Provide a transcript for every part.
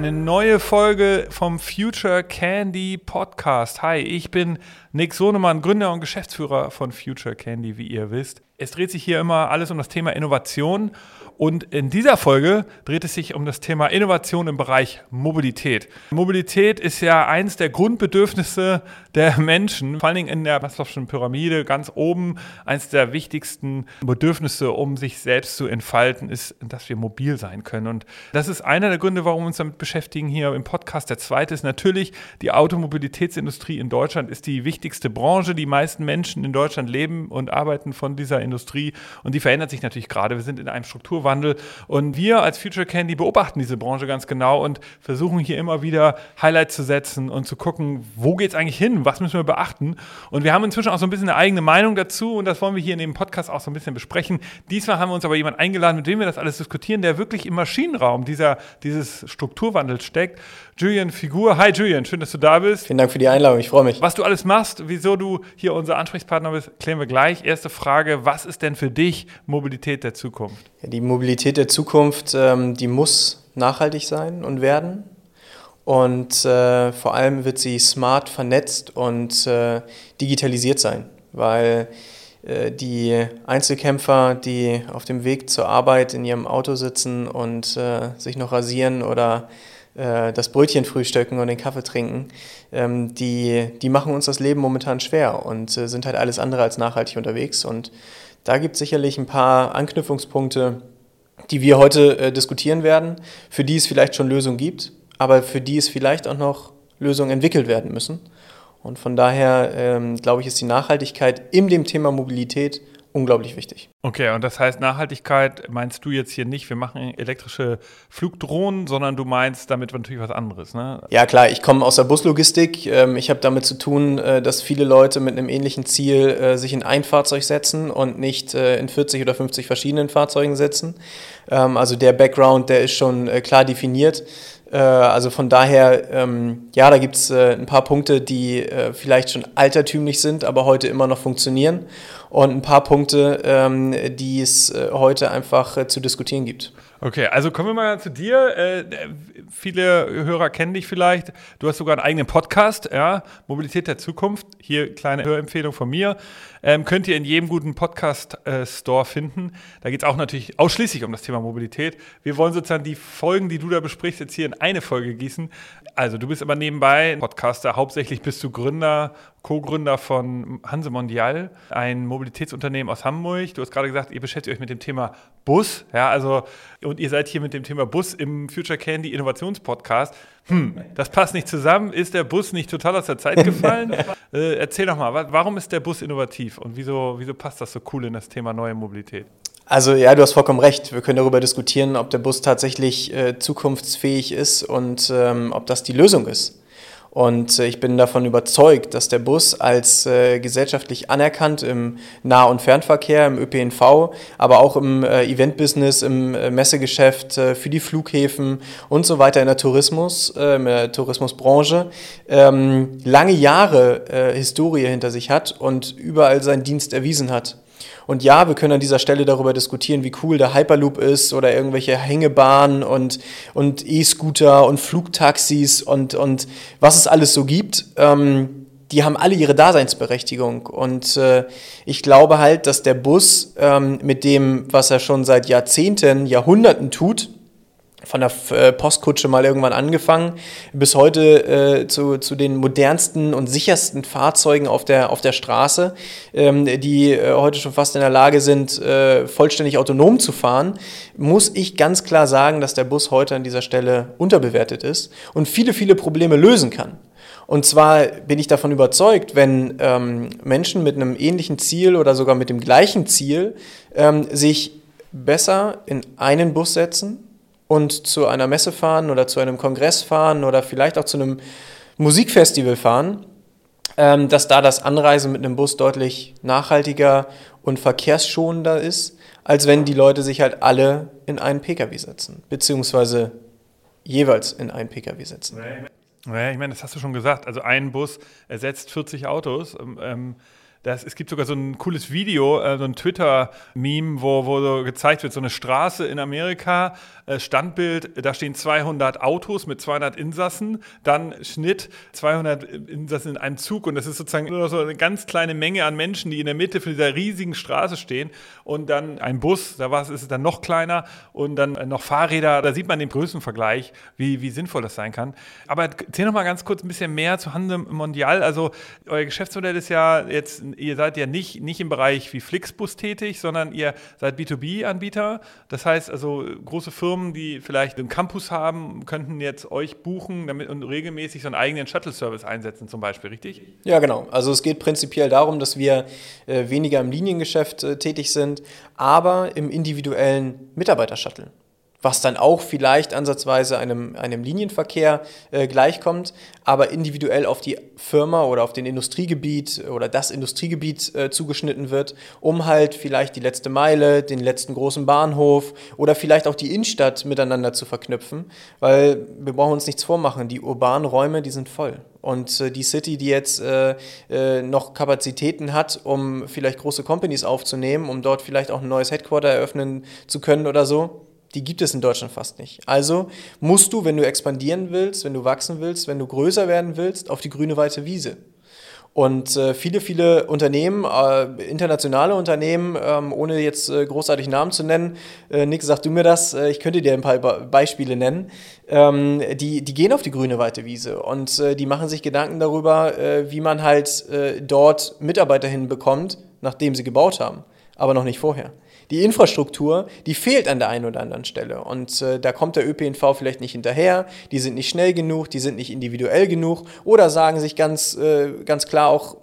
Eine neue Folge vom Future Candy Podcast. Hi, ich bin Nick Sonemann, Gründer und Geschäftsführer von Future Candy, wie ihr wisst. Es dreht sich hier immer alles um das Thema Innovation und in dieser Folge dreht es sich um das Thema Innovation im Bereich Mobilität. Mobilität ist ja eins der Grundbedürfnisse der Menschen, vor allen Dingen in der Maslow'schen Pyramide ganz oben. Eins der wichtigsten Bedürfnisse, um sich selbst zu entfalten, ist, dass wir mobil sein können. Und das ist einer der Gründe, warum wir uns damit beschäftigen hier im Podcast. Der zweite ist natürlich, die Automobilitätsindustrie in Deutschland ist die wichtigste Branche. Die meisten Menschen in Deutschland leben und arbeiten von dieser Industrie und die verändert sich natürlich gerade. Wir sind in einem Strukturwandel. Und wir als Future Candy beobachten diese Branche ganz genau und versuchen hier immer wieder Highlights zu setzen und zu gucken, wo geht es eigentlich hin, was müssen wir beachten. Und wir haben inzwischen auch so ein bisschen eine eigene Meinung dazu und das wollen wir hier in dem Podcast auch so ein bisschen besprechen. Diesmal haben wir uns aber jemanden eingeladen, mit dem wir das alles diskutieren, der wirklich im Maschinenraum dieser, dieses Strukturwandels steckt. Julian Figur. Hi Julian, schön, dass du da bist. Vielen Dank für die Einladung, ich freue mich. Was du alles machst, wieso du hier unser Ansprechpartner bist, klären wir gleich. Erste Frage, was ist denn für dich Mobilität der Zukunft? Ja, die Mobilität der Zukunft, ähm, die muss nachhaltig sein und werden. Und äh, vor allem wird sie smart, vernetzt und äh, digitalisiert sein, weil äh, die Einzelkämpfer, die auf dem Weg zur Arbeit in ihrem Auto sitzen und äh, sich noch rasieren oder äh, das Brötchen frühstücken und den Kaffee trinken, ähm, die, die machen uns das Leben momentan schwer und äh, sind halt alles andere als nachhaltig unterwegs. Und da gibt es sicherlich ein paar Anknüpfungspunkte, die wir heute äh, diskutieren werden, für die es vielleicht schon Lösungen gibt, aber für die es vielleicht auch noch Lösungen entwickelt werden müssen. Und von daher ähm, glaube ich, ist die Nachhaltigkeit in dem Thema Mobilität unglaublich wichtig. Okay, und das heißt, Nachhaltigkeit meinst du jetzt hier nicht, wir machen elektrische Flugdrohnen, sondern du meinst damit natürlich was anderes, ne? Ja, klar, ich komme aus der Buslogistik. Ähm, ich habe damit zu tun, äh, dass viele Leute mit einem ähnlichen Ziel äh, sich in ein Fahrzeug setzen und nicht äh, in 40 oder 50 verschiedenen Fahrzeugen setzen. Ähm, also der Background, der ist schon klar definiert. Also von daher, ähm, ja, da gibt es ein paar Punkte, die vielleicht schon altertümlich sind, aber heute immer noch funktionieren und ein paar Punkte, ähm, die es äh, heute einfach äh, zu diskutieren gibt. Okay, also kommen wir mal zu dir. Äh, viele Hörer kennen dich vielleicht. Du hast sogar einen eigenen Podcast, ja, Mobilität der Zukunft. Hier kleine Hörempfehlung von mir. Ähm, könnt ihr in jedem guten Podcast-Store äh, finden. Da geht es auch natürlich ausschließlich um das Thema Mobilität. Wir wollen sozusagen die Folgen, die du da besprichst, jetzt hier in eine Folge gießen. Also du bist aber nebenbei Podcaster. Hauptsächlich bist du Gründer, Co-Gründer von Hanse Mondial, ein Mobilitätsunternehmen aus Hamburg. Du hast gerade gesagt, ihr beschäftigt euch mit dem Thema Bus. Ja, also, und ihr seid hier mit dem Thema Bus im Future Candy Innovationspodcast. Hm, das passt nicht zusammen. Ist der Bus nicht total aus der Zeit gefallen? äh, erzähl doch mal, warum ist der Bus innovativ und wieso, wieso passt das so cool in das Thema neue Mobilität? Also ja, du hast vollkommen recht. Wir können darüber diskutieren, ob der Bus tatsächlich äh, zukunftsfähig ist und ähm, ob das die Lösung ist. Und äh, ich bin davon überzeugt, dass der Bus als äh, gesellschaftlich anerkannt im Nah- und Fernverkehr, im ÖPNV, aber auch im äh, Eventbusiness, im äh, Messegeschäft, für die Flughäfen und so weiter in der Tourismus, in der Tourismusbranche ähm, lange Jahre Historie hinter sich hat und überall seinen Dienst erwiesen hat. Und ja, wir können an dieser Stelle darüber diskutieren, wie cool der Hyperloop ist oder irgendwelche Hängebahnen und, und E-Scooter und Flugtaxis und, und was es alles so gibt. Ähm, die haben alle ihre Daseinsberechtigung. Und äh, ich glaube halt, dass der Bus ähm, mit dem, was er schon seit Jahrzehnten, Jahrhunderten tut, von der äh, Postkutsche mal irgendwann angefangen, bis heute äh, zu, zu den modernsten und sichersten Fahrzeugen auf der, auf der Straße, ähm, die äh, heute schon fast in der Lage sind, äh, vollständig autonom zu fahren, muss ich ganz klar sagen, dass der Bus heute an dieser Stelle unterbewertet ist und viele, viele Probleme lösen kann. Und zwar bin ich davon überzeugt, wenn ähm, Menschen mit einem ähnlichen Ziel oder sogar mit dem gleichen Ziel ähm, sich besser in einen Bus setzen, und zu einer Messe fahren oder zu einem Kongress fahren oder vielleicht auch zu einem Musikfestival fahren, ähm, dass da das Anreisen mit einem Bus deutlich nachhaltiger und verkehrsschonender ist, als wenn die Leute sich halt alle in einen Pkw setzen, beziehungsweise jeweils in einen Pkw setzen. Ja, ich meine, das hast du schon gesagt. Also ein Bus ersetzt 40 Autos. Ähm, ähm Das, es gibt sogar so ein cooles Video, äh, so ein Twitter-Meme, wo, wo so gezeigt wird, so eine Straße in Amerika, äh, Standbild, da stehen 200 Autos mit 200 Insassen, dann Schnitt, 200 Insassen in einem Zug und das ist sozusagen nur so eine ganz kleine Menge an Menschen, die in der Mitte von dieser riesigen Straße stehen und dann ein Bus, da war ist es dann noch kleiner und dann noch Fahrräder, da sieht man den Größenvergleich, wie, wie sinnvoll das sein kann. Aber erzähl noch mal ganz kurz ein bisschen mehr zu Handel Mondial. Also euer Geschäftsmodell ist ja jetzt ihr seid ja nicht, nicht im Bereich wie Flixbus tätig, sondern ihr seid B2B-Anbieter. Das heißt also, große Firmen, die vielleicht einen Campus haben, könnten jetzt euch buchen damit, und regelmäßig so einen eigenen Shuttle-Service einsetzen, zum Beispiel, richtig? Ja, genau. Also es geht prinzipiell darum, dass wir äh, weniger im Liniengeschäft äh, tätig sind, aber im individuellen Mitarbeiter-Shuttle was dann auch vielleicht ansatzweise einem, einem Linienverkehr äh, gleichkommt, aber individuell auf die Firma oder auf den Industriegebiet oder das Industriegebiet äh, zugeschnitten wird, um halt vielleicht die letzte Meile, den letzten großen Bahnhof oder vielleicht auch die Innenstadt miteinander zu verknüpfen, weil wir brauchen uns nichts vormachen, die urbanen Räume, die sind voll. Und äh, die City, die jetzt äh, äh, noch Kapazitäten hat, um vielleicht große Companies aufzunehmen, um dort vielleicht auch ein neues Headquarter eröffnen zu können oder so, die gibt es in Deutschland fast nicht. Also musst du, wenn du expandieren willst, wenn du wachsen willst, wenn du größer werden willst, auf die grüne weiße Wiese. Und äh, viele, viele Unternehmen, äh, internationale Unternehmen, ähm, ohne jetzt äh, großartig Namen zu nennen, Nick, sag du mir das, ich könnte dir ein paar Beispiele nennen, ähm, die, die gehen auf die grüne weite Wiese und die machen sich Gedanken darüber, wie man halt dort Mitarbeiter hinbekommt, nachdem sie gebaut haben, aber noch nicht vorher die Infrastruktur, die fehlt an der einen oder anderen Stelle. Und äh, da kommt der ÖPNV vielleicht nicht hinterher, die sind nicht schnell genug, die sind nicht individuell genug oder sagen sich ganz, äh, ganz klar auch,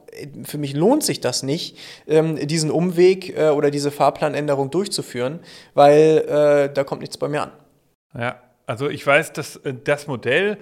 für mich lohnt sich das nicht, ähm, diesen Umweg äh, oder diese Fahrplanänderung durchzuführen, weil äh, da kommt nichts bei mir an. Ja, also ich weiß, dass äh, das Modell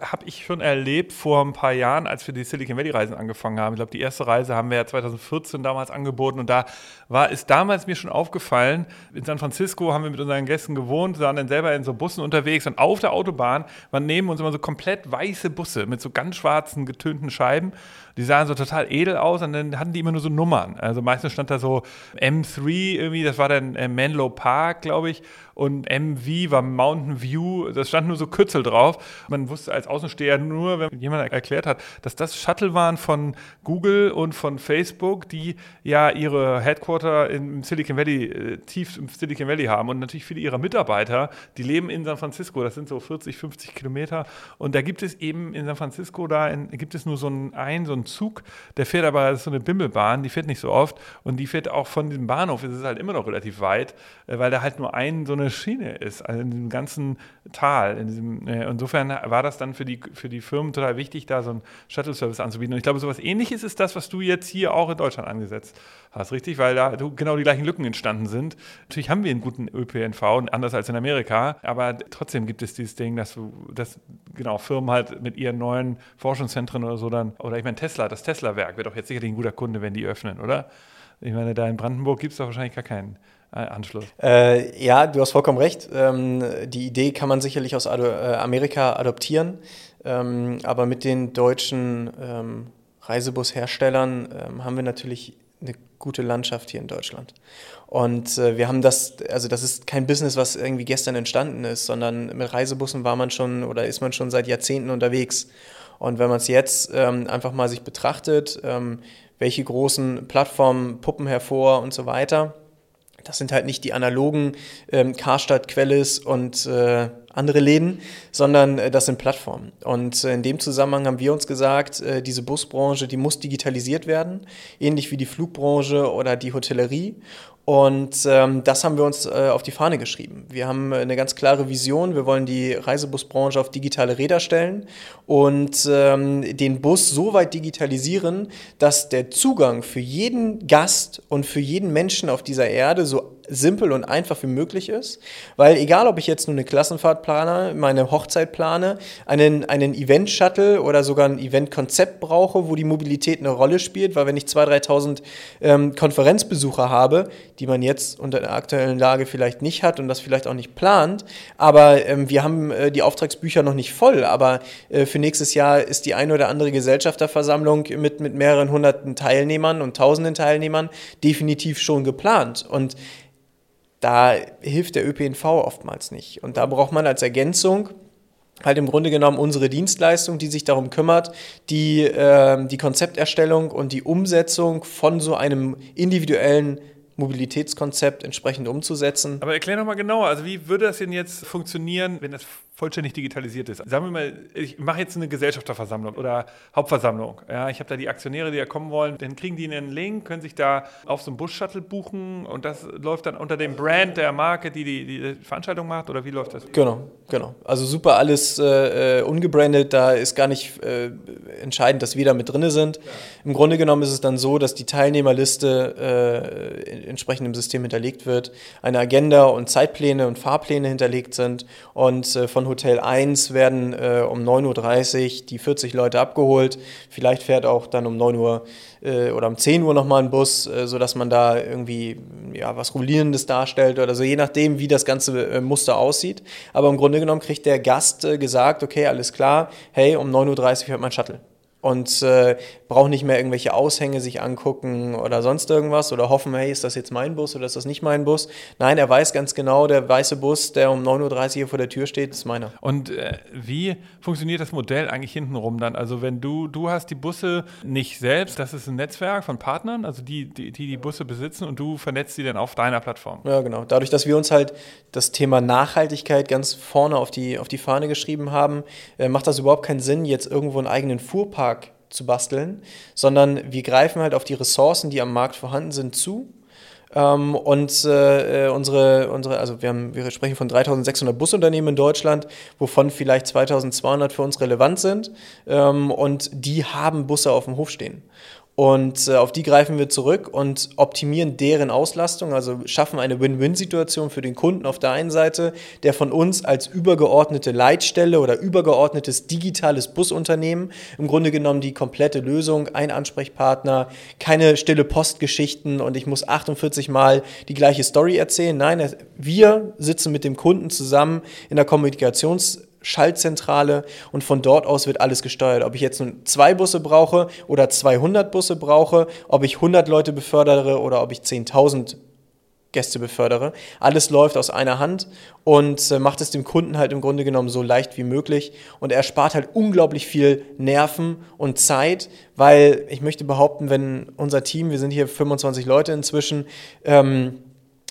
habe ich schon erlebt vor ein paar Jahren, als wir die Silicon Valley Reisen angefangen haben. Ich glaube, die erste Reise haben wir ja 2014 damals angeboten und da war es damals mir schon aufgefallen, in San Francisco haben wir mit unseren Gästen gewohnt, waren dann selber in so Bussen unterwegs und auf der Autobahn waren neben uns immer so komplett weiße Busse mit so ganz schwarzen, getönten Scheiben. Die sahen so total edel aus und dann hatten die immer nur so Nummern. Also meistens stand da so M3 irgendwie, das war dann äh, Menlo Park, glaube ich, und MV war Mountain View, das stand nur so Kürzel drauf. Man wusste als Außensteher nur, wenn jemand erklärt hat, dass das Shuttle waren von Google und von Facebook, die ja ihre Headquarter im Silicon Valley, äh, tief im Silicon Valley haben. Und natürlich viele ihrer Mitarbeiter, die leben in San Francisco, das sind so 40, 50 Kilometer. Und da gibt es eben in San Francisco, da in, gibt es nur so einen, ein, so einen Zug, der fährt aber, das ist so eine Bimmelbahn, die fährt nicht so oft und die fährt auch von diesem Bahnhof, es ist halt immer noch relativ weit, äh, weil da halt nur ein, so eine Schiene ist, also in diesem ganzen Tal. In diesem, äh, insofern war das dann für die, für die Firmen total wichtig, da so einen Shuttle-Service anzubieten. Und ich glaube, so etwas ähnliches ist das, was du jetzt hier auch in Deutschland angesetzt hast, richtig? Weil da genau die gleichen Lücken entstanden sind. Natürlich haben wir einen guten ÖPNV, anders als in Amerika, aber trotzdem gibt es dieses Ding, dass, dass genau Firmen halt mit ihren neuen Forschungszentren oder so dann, oder ich meine Tesla, das Tesla-Werk wird doch jetzt sicherlich ein guter Kunde, wenn die öffnen, oder? Ich meine, da in Brandenburg gibt es doch wahrscheinlich gar keinen. Äh, Anschluss. Äh, ja, du hast vollkommen recht. Ähm, die Idee kann man sicherlich aus Ado äh, Amerika adoptieren, ähm, aber mit den deutschen ähm, Reisebusherstellern ähm, haben wir natürlich eine gute Landschaft hier in Deutschland. Und äh, wir haben das, also das ist kein Business, was irgendwie gestern entstanden ist, sondern mit Reisebussen war man schon oder ist man schon seit Jahrzehnten unterwegs. Und wenn man es jetzt ähm, einfach mal sich betrachtet, ähm, welche großen Plattformen puppen hervor und so weiter, das sind halt nicht die analogen ähm, Karstadt, Quellis und äh, andere Läden, sondern äh, das sind Plattformen. Und äh, in dem Zusammenhang haben wir uns gesagt, äh, diese Busbranche, die muss digitalisiert werden, ähnlich wie die Flugbranche oder die Hotellerie. Und ähm, das haben wir uns äh, auf die Fahne geschrieben. Wir haben eine ganz klare Vision. Wir wollen die Reisebusbranche auf digitale Räder stellen und ähm, den Bus so weit digitalisieren, dass der Zugang für jeden Gast und für jeden Menschen auf dieser Erde so simpel und einfach wie möglich ist, weil egal, ob ich jetzt nur eine Klassenfahrt plane, meine Hochzeit plane, einen, einen Event-Shuttle oder sogar ein Event-Konzept brauche, wo die Mobilität eine Rolle spielt, weil wenn ich 2.000, 3.000 ähm, Konferenzbesucher habe, die man jetzt unter der aktuellen Lage vielleicht nicht hat und das vielleicht auch nicht plant, aber ähm, wir haben äh, die Auftragsbücher noch nicht voll, aber äh, für nächstes Jahr ist die eine oder andere Gesellschafterversammlung mit, mit mehreren hunderten Teilnehmern und tausenden Teilnehmern definitiv schon geplant. Und da hilft der ÖPNV oftmals nicht. Und da braucht man als Ergänzung halt im Grunde genommen unsere Dienstleistung, die sich darum kümmert, die, äh, die Konzepterstellung und die Umsetzung von so einem individuellen Mobilitätskonzept entsprechend umzusetzen. Aber erklär noch mal genauer, also wie würde das denn jetzt funktionieren, wenn das vollständig digitalisiert ist. Sagen wir mal, ich mache jetzt eine Gesellschafterversammlung oder Hauptversammlung. Ja, ich habe da die Aktionäre, die da kommen wollen. Dann kriegen die einen Link, können sich da auf so einen Bus-Shuttle buchen und das läuft dann unter dem Brand der Marke, die die, die Veranstaltung macht oder wie läuft das? Genau, genau. Also super alles äh, äh ungebrandet. Da ist gar nicht äh, entscheidend, dass wir da mit drin sind. Ja. Im Grunde genommen ist es dann so, dass die Teilnehmerliste äh, entsprechend im System hinterlegt wird, eine Agenda und Zeitpläne und Fahrpläne hinterlegt sind und äh, von Hotel 1 werden äh, um 9.30 Uhr die 40 Leute abgeholt. Vielleicht fährt auch dann um 9 Uhr äh, oder um 10 Uhr nochmal ein Bus, äh, sodass man da irgendwie ja, was Rollierendes darstellt oder so, je nachdem, wie das ganze äh, Muster aussieht. Aber im Grunde genommen kriegt der Gast äh, gesagt, okay, alles klar, hey, um 9.30 Uhr fährt mein Shuttle und äh, braucht nicht mehr irgendwelche Aushänge sich angucken oder sonst irgendwas oder hoffen, hey, ist das jetzt mein Bus oder ist das nicht mein Bus? Nein, er weiß ganz genau, der weiße Bus, der um 9.30 Uhr hier vor der Tür steht, ist meiner. Und äh, wie funktioniert das Modell eigentlich hintenrum dann? Also wenn du, du hast die Busse nicht selbst, das ist ein Netzwerk von Partnern, also die, die die, die Busse besitzen und du vernetzt sie dann auf deiner Plattform. Ja, genau. Dadurch, dass wir uns halt das Thema Nachhaltigkeit ganz vorne auf die, auf die Fahne geschrieben haben, äh, macht das überhaupt keinen Sinn, jetzt irgendwo einen eigenen Fuhrpark zu basteln, sondern wir greifen halt auf die Ressourcen, die am Markt vorhanden sind, zu. Ähm, und äh, unsere, unsere, also wir, haben, wir sprechen von 3600 Busunternehmen in Deutschland, wovon vielleicht 2200 für uns relevant sind. Ähm, und die haben Busse auf dem Hof stehen. Und äh, auf die greifen wir zurück und optimieren deren Auslastung, also schaffen eine Win-Win-Situation für den Kunden auf der einen Seite, der von uns als übergeordnete Leitstelle oder übergeordnetes digitales Busunternehmen im Grunde genommen die komplette Lösung, ein Ansprechpartner, keine stille Postgeschichten und ich muss 48 Mal die gleiche Story erzählen. Nein, wir sitzen mit dem Kunden zusammen in der Kommunikations- Schaltzentrale und von dort aus wird alles gesteuert. Ob ich jetzt nun zwei Busse brauche oder 200 Busse brauche, ob ich 100 Leute befördere oder ob ich 10.000 Gäste befördere. Alles läuft aus einer Hand und äh, macht es dem Kunden halt im Grunde genommen so leicht wie möglich. Und er spart halt unglaublich viel Nerven und Zeit, weil ich möchte behaupten, wenn unser Team, wir sind hier 25 Leute inzwischen, ähm,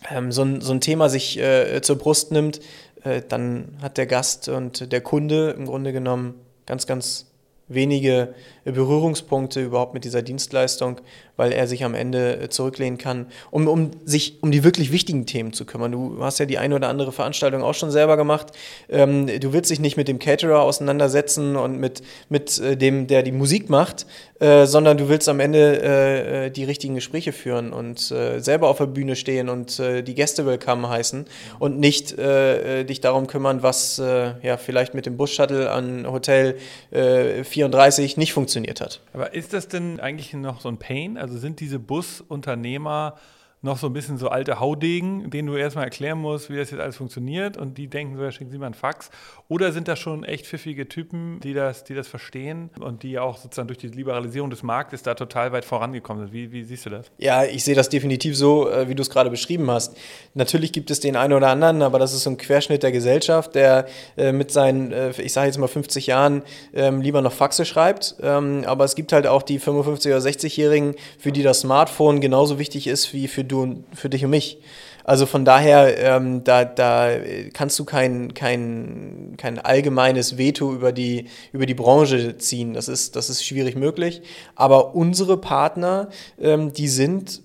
ähm, so, ein, so ein Thema sich äh, zur Brust nimmt, äh, dann hat der Gast und der Kunde im Grunde genommen ganz, ganz wenige Berührungspunkte überhaupt mit dieser Dienstleistung, weil er sich am Ende äh, zurücklehnen kann, um, um sich um die wirklich wichtigen Themen zu kümmern. Du hast ja die eine oder andere Veranstaltung auch schon selber gemacht. Ähm, du willst dich nicht mit dem Caterer auseinandersetzen und mit, mit äh, dem, der die Musik macht, äh, sondern du willst am Ende äh, äh die richtigen Gespräche führen und selber auf der Bühne stehen und die Gäste willkommen heißen und nicht dich darum kümmern, was ja vielleicht mit dem Bus-Shuttle an Hotel 34 nicht funktioniert hat. Aber ist das denn eigentlich noch so ein Pain? Also sind diese Busunternehmer noch so ein bisschen so alte Haudegen, denen du erstmal erklären musst, wie das jetzt alles funktioniert und die denken so, ja, schicken Sie mal einen Fax. Oder sind das schon echt pfiffige Typen, die das, die das verstehen und die auch sozusagen durch die Liberalisierung des Marktes da total weit vorangekommen sind? Wie, wie siehst du das? Ja, ich sehe das definitiv so, äh, wie du es gerade beschrieben hast. Natürlich gibt es den einen oder anderen, aber das ist so ein Querschnitt der Gesellschaft, der äh, mit seinen, äh, ich sage jetzt mal 50 Jahren, ähm, lieber noch Faxe schreibt. Ähm, aber es gibt halt auch die 55- oder 60-Jährigen, für die das Smartphone genauso wichtig ist wie für du und für dich und mich. Also von daher, ähm, da, da kannst du kein, kein, kein allgemeines Veto über die, über die Branche ziehen. Das ist, das ist schwierig möglich. Aber unsere Partner, ähm, die sind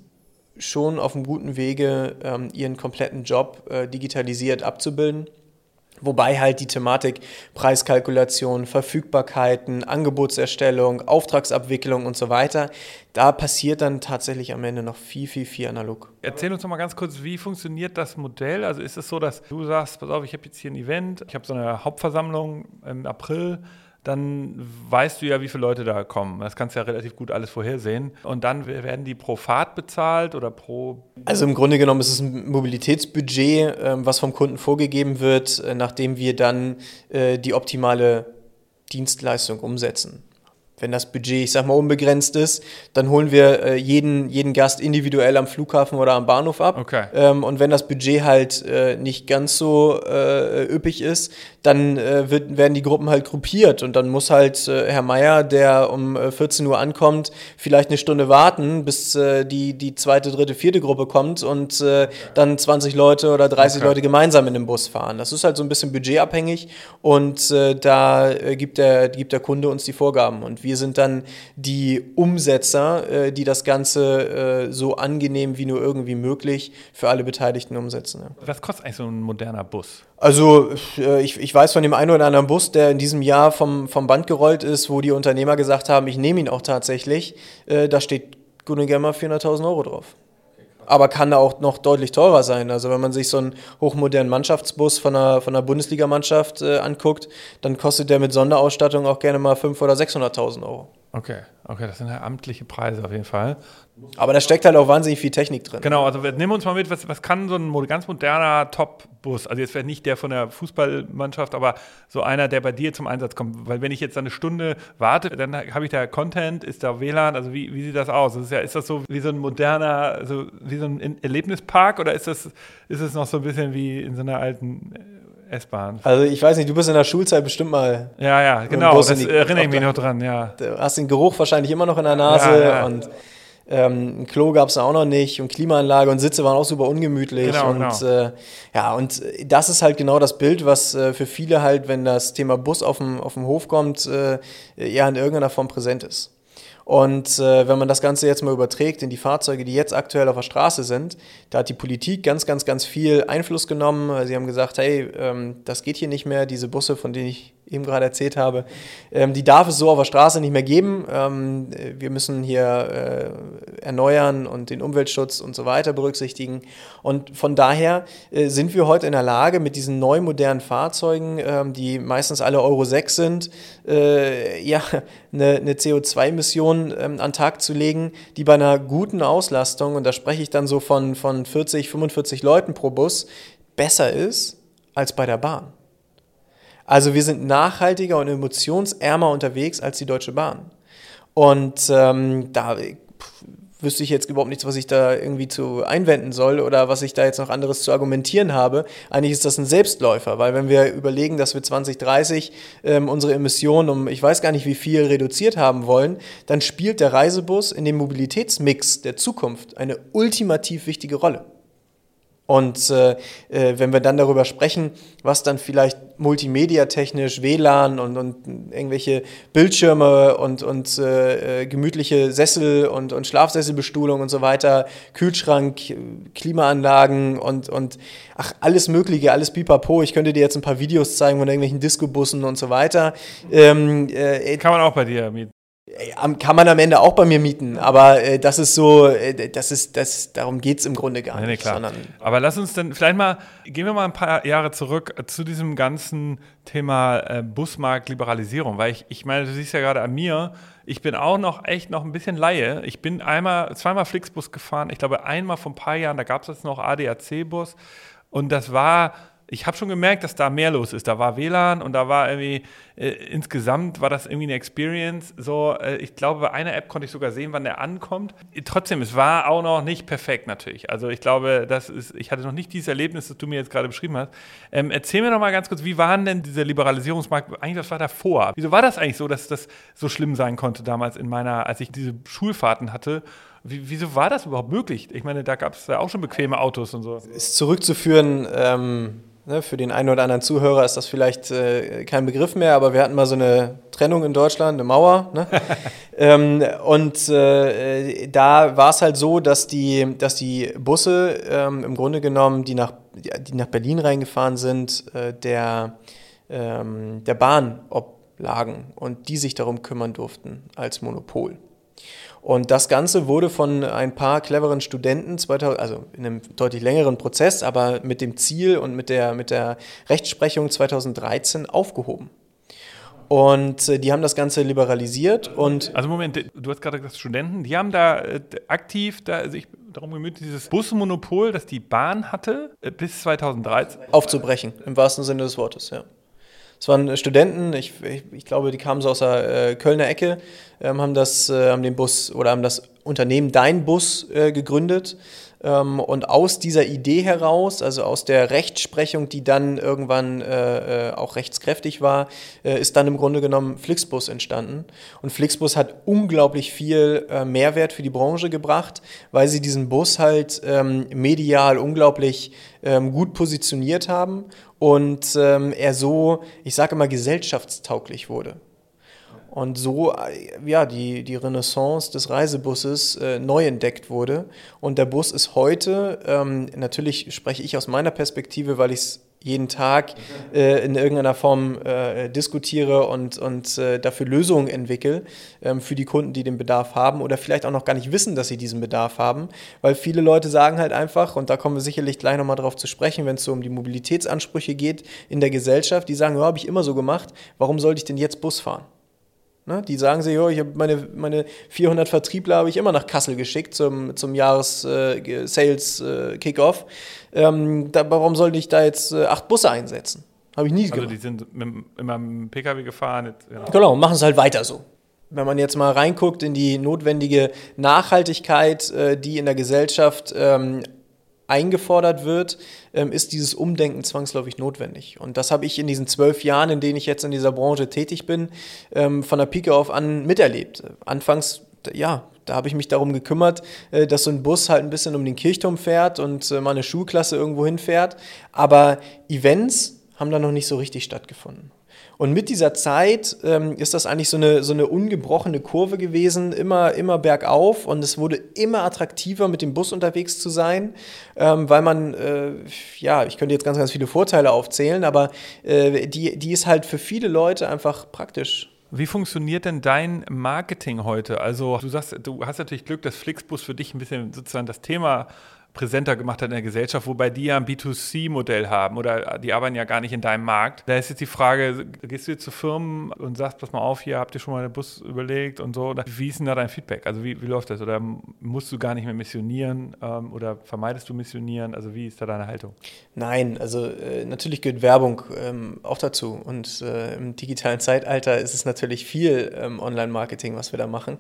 schon auf einem guten Wege, ähm, ihren kompletten Job äh, digitalisiert abzubilden. Wobei halt die Thematik Preiskalkulation, Verfügbarkeiten, Angebotserstellung, Auftragsabwicklung und so weiter, da passiert dann tatsächlich am Ende noch viel, viel, viel analog. Erzähl uns noch mal ganz kurz, wie funktioniert das Modell? Also ist es so, dass du sagst, pass auf, ich habe jetzt hier ein Event, ich habe so eine Hauptversammlung im April, dann weißt du ja, wie viele Leute da kommen. Das kannst du ja relativ gut alles vorhersehen. Und dann werden die pro Fahrt bezahlt oder pro. Also im Grunde genommen ist es ein Mobilitätsbudget, ähm, was vom Kunden vorgegeben wird, äh, nachdem wir dann äh, die optimale Dienstleistung umsetzen wenn das Budget, ich sag mal, unbegrenzt ist, dann holen wir äh, jeden, jeden Gast individuell am Flughafen oder am Bahnhof ab. Okay. Ähm, und wenn das Budget halt äh, nicht ganz so äh, üppig ist, dann äh, wird, werden die Gruppen halt gruppiert und dann muss halt äh, Herr Meier, der um 14 äh, Uhr ankommt, vielleicht eine Stunde warten, bis die, die zweite, dritte, vierte Gruppe kommt und dann 20 Leute oder 30 okay. Leute gemeinsam in dem Bus fahren. Das ist halt so ein bisschen budgetabhängig und da gibt, der, gibt der Kunde uns die Vorgaben und wir sind dann die Umsetzer, äh, die das Ganze äh, so angenehm wie nur irgendwie möglich für alle Beteiligten umsetzen. Was kostet eigentlich so ein moderner Bus? Also äh, ich, ich weiß von dem einen oder anderen Bus, der in diesem Jahr vom, vom Band gerollt ist, wo die Unternehmer gesagt haben, ich nehme ihn auch tatsächlich. Da steht Gunnar Gemmer 400.000 Euro drauf aber kann da auch noch deutlich teurer sein. Also wenn man sich so einen hochmodernen Mannschaftsbus von einer, von einer Bundesligamannschaft äh, anguckt, dann kostet der mit Sonderausstattung auch gerne mal 500.000 oder 600.000 Euro. Okay, okay, das sind ja amtliche Preise auf jeden Fall. Aber da steckt halt auch wahnsinnig viel Technik drin. Genau, also nehmen wir uns mal mit, was, was kann so ein ganz moderner Top-Bus, also jetzt wäre nicht der von der Fußballmannschaft, aber so einer, der bei dir zum Einsatz kommt. Weil wenn ich jetzt eine Stunde warte, dann habe ich da Content, ist da WLAN, also wie, wie sieht das aus? Das ist, ja, ist das so wie so ein moderner, also wie so ein Erlebnispark oder ist das, ist es noch so ein bisschen wie in so einer alten S-Bahn. Also ich weiß nicht, du bist in der Schulzeit bestimmt mal. Ja, ja, genau, das erinnere ich mich noch dran, ja. Du hast den Geruch wahrscheinlich immer noch in der Nase ja, ja. und ähm, ein Klo gab es auch noch nicht und Klimaanlage und Sitze waren auch super ungemütlich. Genau, und genau. Äh, ja, und das ist halt genau das Bild, was äh, für viele halt, wenn das Thema Bus auf dem, auf dem Hof kommt, äh, ja in irgendeiner Form präsent ist. Und äh, wenn man das Ganze jetzt mal überträgt in die Fahrzeuge, die jetzt aktuell auf der Straße sind, da hat die Politik ganz, ganz, ganz viel Einfluss genommen. Sie haben gesagt, hey, ähm, das geht hier nicht mehr, diese Busse, von denen ich eben gerade erzählt habe, ähm, die darf es so auf der Straße nicht mehr geben. Ähm, wir müssen hier äh, erneuern und den Umweltschutz und so weiter berücksichtigen. Und von daher äh, sind wir heute in der Lage, mit diesen neu modernen Fahrzeugen, ähm, die meistens alle Euro 6 sind, äh, ja, eine, eine CO2-Emission ähm, an Tag zu legen, die bei einer guten Auslastung, und da spreche ich dann so von, von 40, 45 Leuten pro Bus, besser ist als bei der Bahn. Also wir sind nachhaltiger und emotionsärmer unterwegs als die Deutsche Bahn. Und ähm, da wüsste ich jetzt überhaupt nichts, was ich da irgendwie zu einwenden soll oder was ich da jetzt noch anderes zu argumentieren habe. Eigentlich ist das ein Selbstläufer, weil wenn wir überlegen, dass wir 2030 ähm, unsere Emissionen um ich weiß gar nicht wie viel reduziert haben wollen, dann spielt der Reisebus in dem Mobilitätsmix der Zukunft eine ultimativ wichtige Rolle. Und äh, äh, wenn wir dann darüber sprechen, was dann vielleicht multimedia-technisch, WLAN und, und irgendwelche Bildschirme und, und äh, äh, gemütliche Sessel und, und Schlafsesselbestuhlung und so weiter, Kühlschrank, Klimaanlagen und, und ach, alles Mögliche, alles pipapo. Ich könnte dir jetzt ein paar Videos zeigen von irgendwelchen Disco-Bussen und so weiter. Ähm, äh, Kann man auch bei dir mieten. Kann man am Ende auch bei mir mieten, aber äh, das ist so, äh, das ist, das, darum geht es im Grunde gar nee, nicht. Nee, klar. aber lass uns dann vielleicht mal, gehen wir mal ein paar Jahre zurück zu diesem ganzen Thema äh, Busmarktliberalisierung, weil ich, ich meine, du siehst ja gerade an mir, ich bin auch noch echt noch ein bisschen Laie. Ich bin einmal, zweimal Flixbus gefahren, ich glaube einmal vor ein paar Jahren, da gab es jetzt noch ADAC-Bus und das war ich habe schon gemerkt, dass da mehr los ist. Da war WLAN und da war irgendwie, äh, insgesamt war das irgendwie eine Experience. So, äh, ich glaube, bei einer App konnte ich sogar sehen, wann der ankommt. Trotzdem, es war auch noch nicht perfekt natürlich. Also ich glaube, das ist, ich hatte noch nicht dieses Erlebnis, das du mir jetzt gerade beschrieben hast. Ähm, erzähl mir noch mal ganz kurz, wie waren denn diese Liberalisierungsmarkt, eigentlich was war davor? Wieso war das eigentlich so, dass das so schlimm sein konnte damals in meiner, als ich diese Schulfahrten hatte? Wie, wieso war das überhaupt möglich? Ich meine, da gab es ja auch schon bequeme Autos und so. Ist zurückzuführen, ähm, Ne, für den einen oder anderen Zuhörer ist das vielleicht äh, kein Begriff mehr, aber wir hatten mal so eine Trennung in Deutschland, eine Mauer. Ne? ähm, und äh, da war es halt so, dass die, dass die Busse ähm, im Grunde genommen, die nach, die nach Berlin reingefahren sind, äh, der, ähm, der Bahn oblagen und die sich darum kümmern durften als Monopol. Und das Ganze wurde von ein paar cleveren Studenten, 2000, also in einem deutlich längeren Prozess, aber mit dem Ziel und mit der, mit der Rechtsprechung 2013 aufgehoben. Und äh, die haben das Ganze liberalisiert und. Also Moment, du hast gerade gesagt, Studenten, die haben da äh, aktiv da, sich darum gemüht, dieses Busmonopol, das die Bahn hatte, äh, bis 2013 aufzubrechen, im wahrsten Sinne des Wortes, ja. Es waren Studenten, ich, ich, ich, glaube, die kamen so aus der äh, Kölner Ecke, ähm, haben, das, äh, haben den Bus oder haben das Unternehmen Dein Bus äh, gegründet. Ähm, und aus dieser Idee heraus, also aus der Rechtsprechung, die dann irgendwann äh, äh, auch rechtskräftig war, äh, ist dann im Grunde genommen Flixbus entstanden. Und Flixbus hat unglaublich viel Mehrwert für die Branche gebracht, weil sie diesen Bus halt ähm, medial unglaublich ähm, gut positioniert haben und ähm, er so, ich sage immer, gesellschaftstauglich wurde. Und so äh, ja, die, die Renaissance des Reisebusses äh, neu entdeckt wurde. Und der Bus ist heute, ähm, natürlich spreche ich aus meiner Perspektive, weil ich es jeden Tag äh, in irgendeiner Form äh, diskutiere und, und äh, dafür Lösungen entwickle ähm, für die Kunden, die den Bedarf haben oder vielleicht auch noch gar nicht wissen, dass sie diesen Bedarf haben, weil viele Leute sagen halt einfach, und da kommen wir sicherlich gleich nochmal drauf zu sprechen, wenn es so um die Mobilitätsansprüche geht in der Gesellschaft, die sagen, ja, habe ich immer so gemacht, warum sollte ich denn jetzt Bus fahren? Ne? Die sagen sich, oh, ich habe meine, meine 400 Vertriebler habe ich immer nach Kassel geschickt zum, zum Jahres-Sales-Kickoff. Äh, ähm, warum sollte ich da jetzt äh, acht Busse einsetzen? Habe ich nie also gemacht. die sind mit, immer mit dem Pkw gefahren. Genau, genau machen es halt weiter so. Wenn man jetzt mal reinguckt in die notwendige Nachhaltigkeit, äh, die in der Gesellschaft ähm, eingefordert wird, ähm, ist dieses Umdenken zwangsläufig notwendig. Und das habe ich in diesen zwölf Jahren, in denen ich jetzt in dieser Branche tätig bin, ähm, von der Pike auf an miterlebt. Anfangs, ja, da habe ich mich darum gekümmert, äh, dass so ein Bus halt ein bisschen um den Kirchturm fährt und äh, mal eine Schulklasse irgendwo hinfährt. Aber Events haben da noch nicht so richtig stattgefunden. Und mit dieser Zeit ähm, ist das eigentlich so eine, so eine ungebrochene Kurve gewesen, immer, immer bergauf. Und es wurde immer attraktiver, mit dem Bus unterwegs zu sein, ähm, weil man, äh, ja, ich könnte jetzt ganz, ganz viele Vorteile aufzählen, aber äh, die, die ist halt für viele Leute einfach praktisch. Wie funktioniert denn dein Marketing heute? Also du sagst, du hast natürlich Glück, dass Flixbus für dich ein bisschen sozusagen das Thema präsenter gemacht hat in der Gesellschaft, wobei die ja ein B2C-Modell haben oder die arbeiten ja gar nicht in deinem Markt. Da ist jetzt die Frage, gehst du jetzt zu Firmen und sagst, pass mal auf, hier habt ihr schon mal den Bus überlegt und so. Wie ist denn da dein Feedback? Also wie, wie läuft das? Oder musst du gar nicht mehr missionieren ähm, oder vermeidest du missionieren? Also wie ist da deine Haltung? Nein, also äh, natürlich gehört Werbung ähm, auch dazu. Und äh, im digitalen Zeitalter ist es natürlich viel ähm, Online-Marketing, was wir da machen.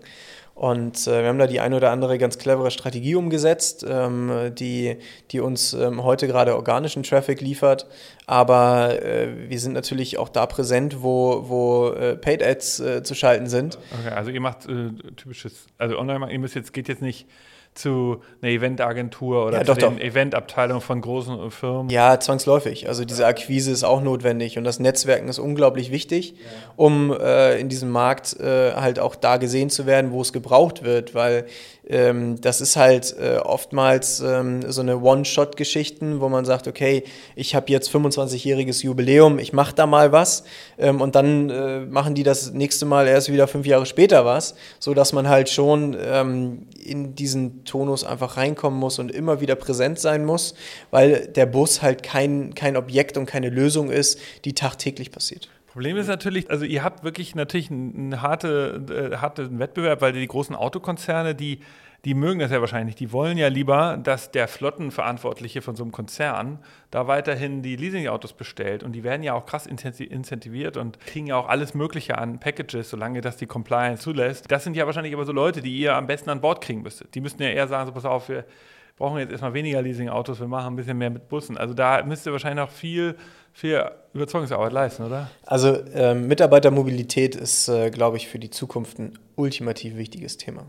Und äh, wir haben da die eine oder andere ganz clevere Strategie umgesetzt, ähm, die, die uns ähm, heute gerade organischen Traffic liefert. Aber äh, wir sind natürlich auch da präsent, wo, wo äh, Paid Ads äh, zu schalten sind. Okay, also ihr macht äh, typisches, also online, ihr müsst jetzt, geht jetzt nicht zu einer Eventagentur oder ja, zu doch, den Eventabteilungen von großen Firmen? Ja, zwangsläufig. Also diese Akquise ist auch notwendig und das Netzwerken ist unglaublich wichtig, um äh, in diesem Markt äh, halt auch da gesehen zu werden, wo es gebraucht wird, weil ähm, das ist halt äh, oftmals ähm, so eine One-Shot-Geschichten, wo man sagt, okay, ich habe jetzt 25-jähriges Jubiläum, ich mache da mal was ähm, und dann äh, machen die das nächste Mal erst wieder fünf Jahre später was, so dass man halt schon ähm, in diesen Tonus einfach reinkommen muss und immer wieder präsent sein muss, weil der Bus halt kein, kein Objekt und keine Lösung ist, die tagtäglich passiert. Problem ist natürlich, also ihr habt wirklich natürlich einen, harte, äh, harten Wettbewerb, weil die großen Autokonzerne, die, die mögen das ja wahrscheinlich nicht. Die wollen ja lieber, dass der Flottenverantwortliche von so einem Konzern da weiterhin die Leasingautos bestellt. Und die werden ja auch krass incentiviert und kriegen ja auch alles Mögliche an Packages, solange das die Compliance zulässt. Das sind ja wahrscheinlich aber so Leute, die ihr am besten an Bord kriegen müsstet. Die müssten ja eher sagen, so pass auf, wir brauchen jetzt erstmal weniger Leasingautos, wir machen ein bisschen mehr mit Bussen. Also da müsst ihr wahrscheinlich noch viel viel Überzeugungsarbeit leisten, oder? Also ähm, Mitarbeitermobilität ist, äh, glaube ich, für die Zukunft ein ultimativ wichtiges Thema.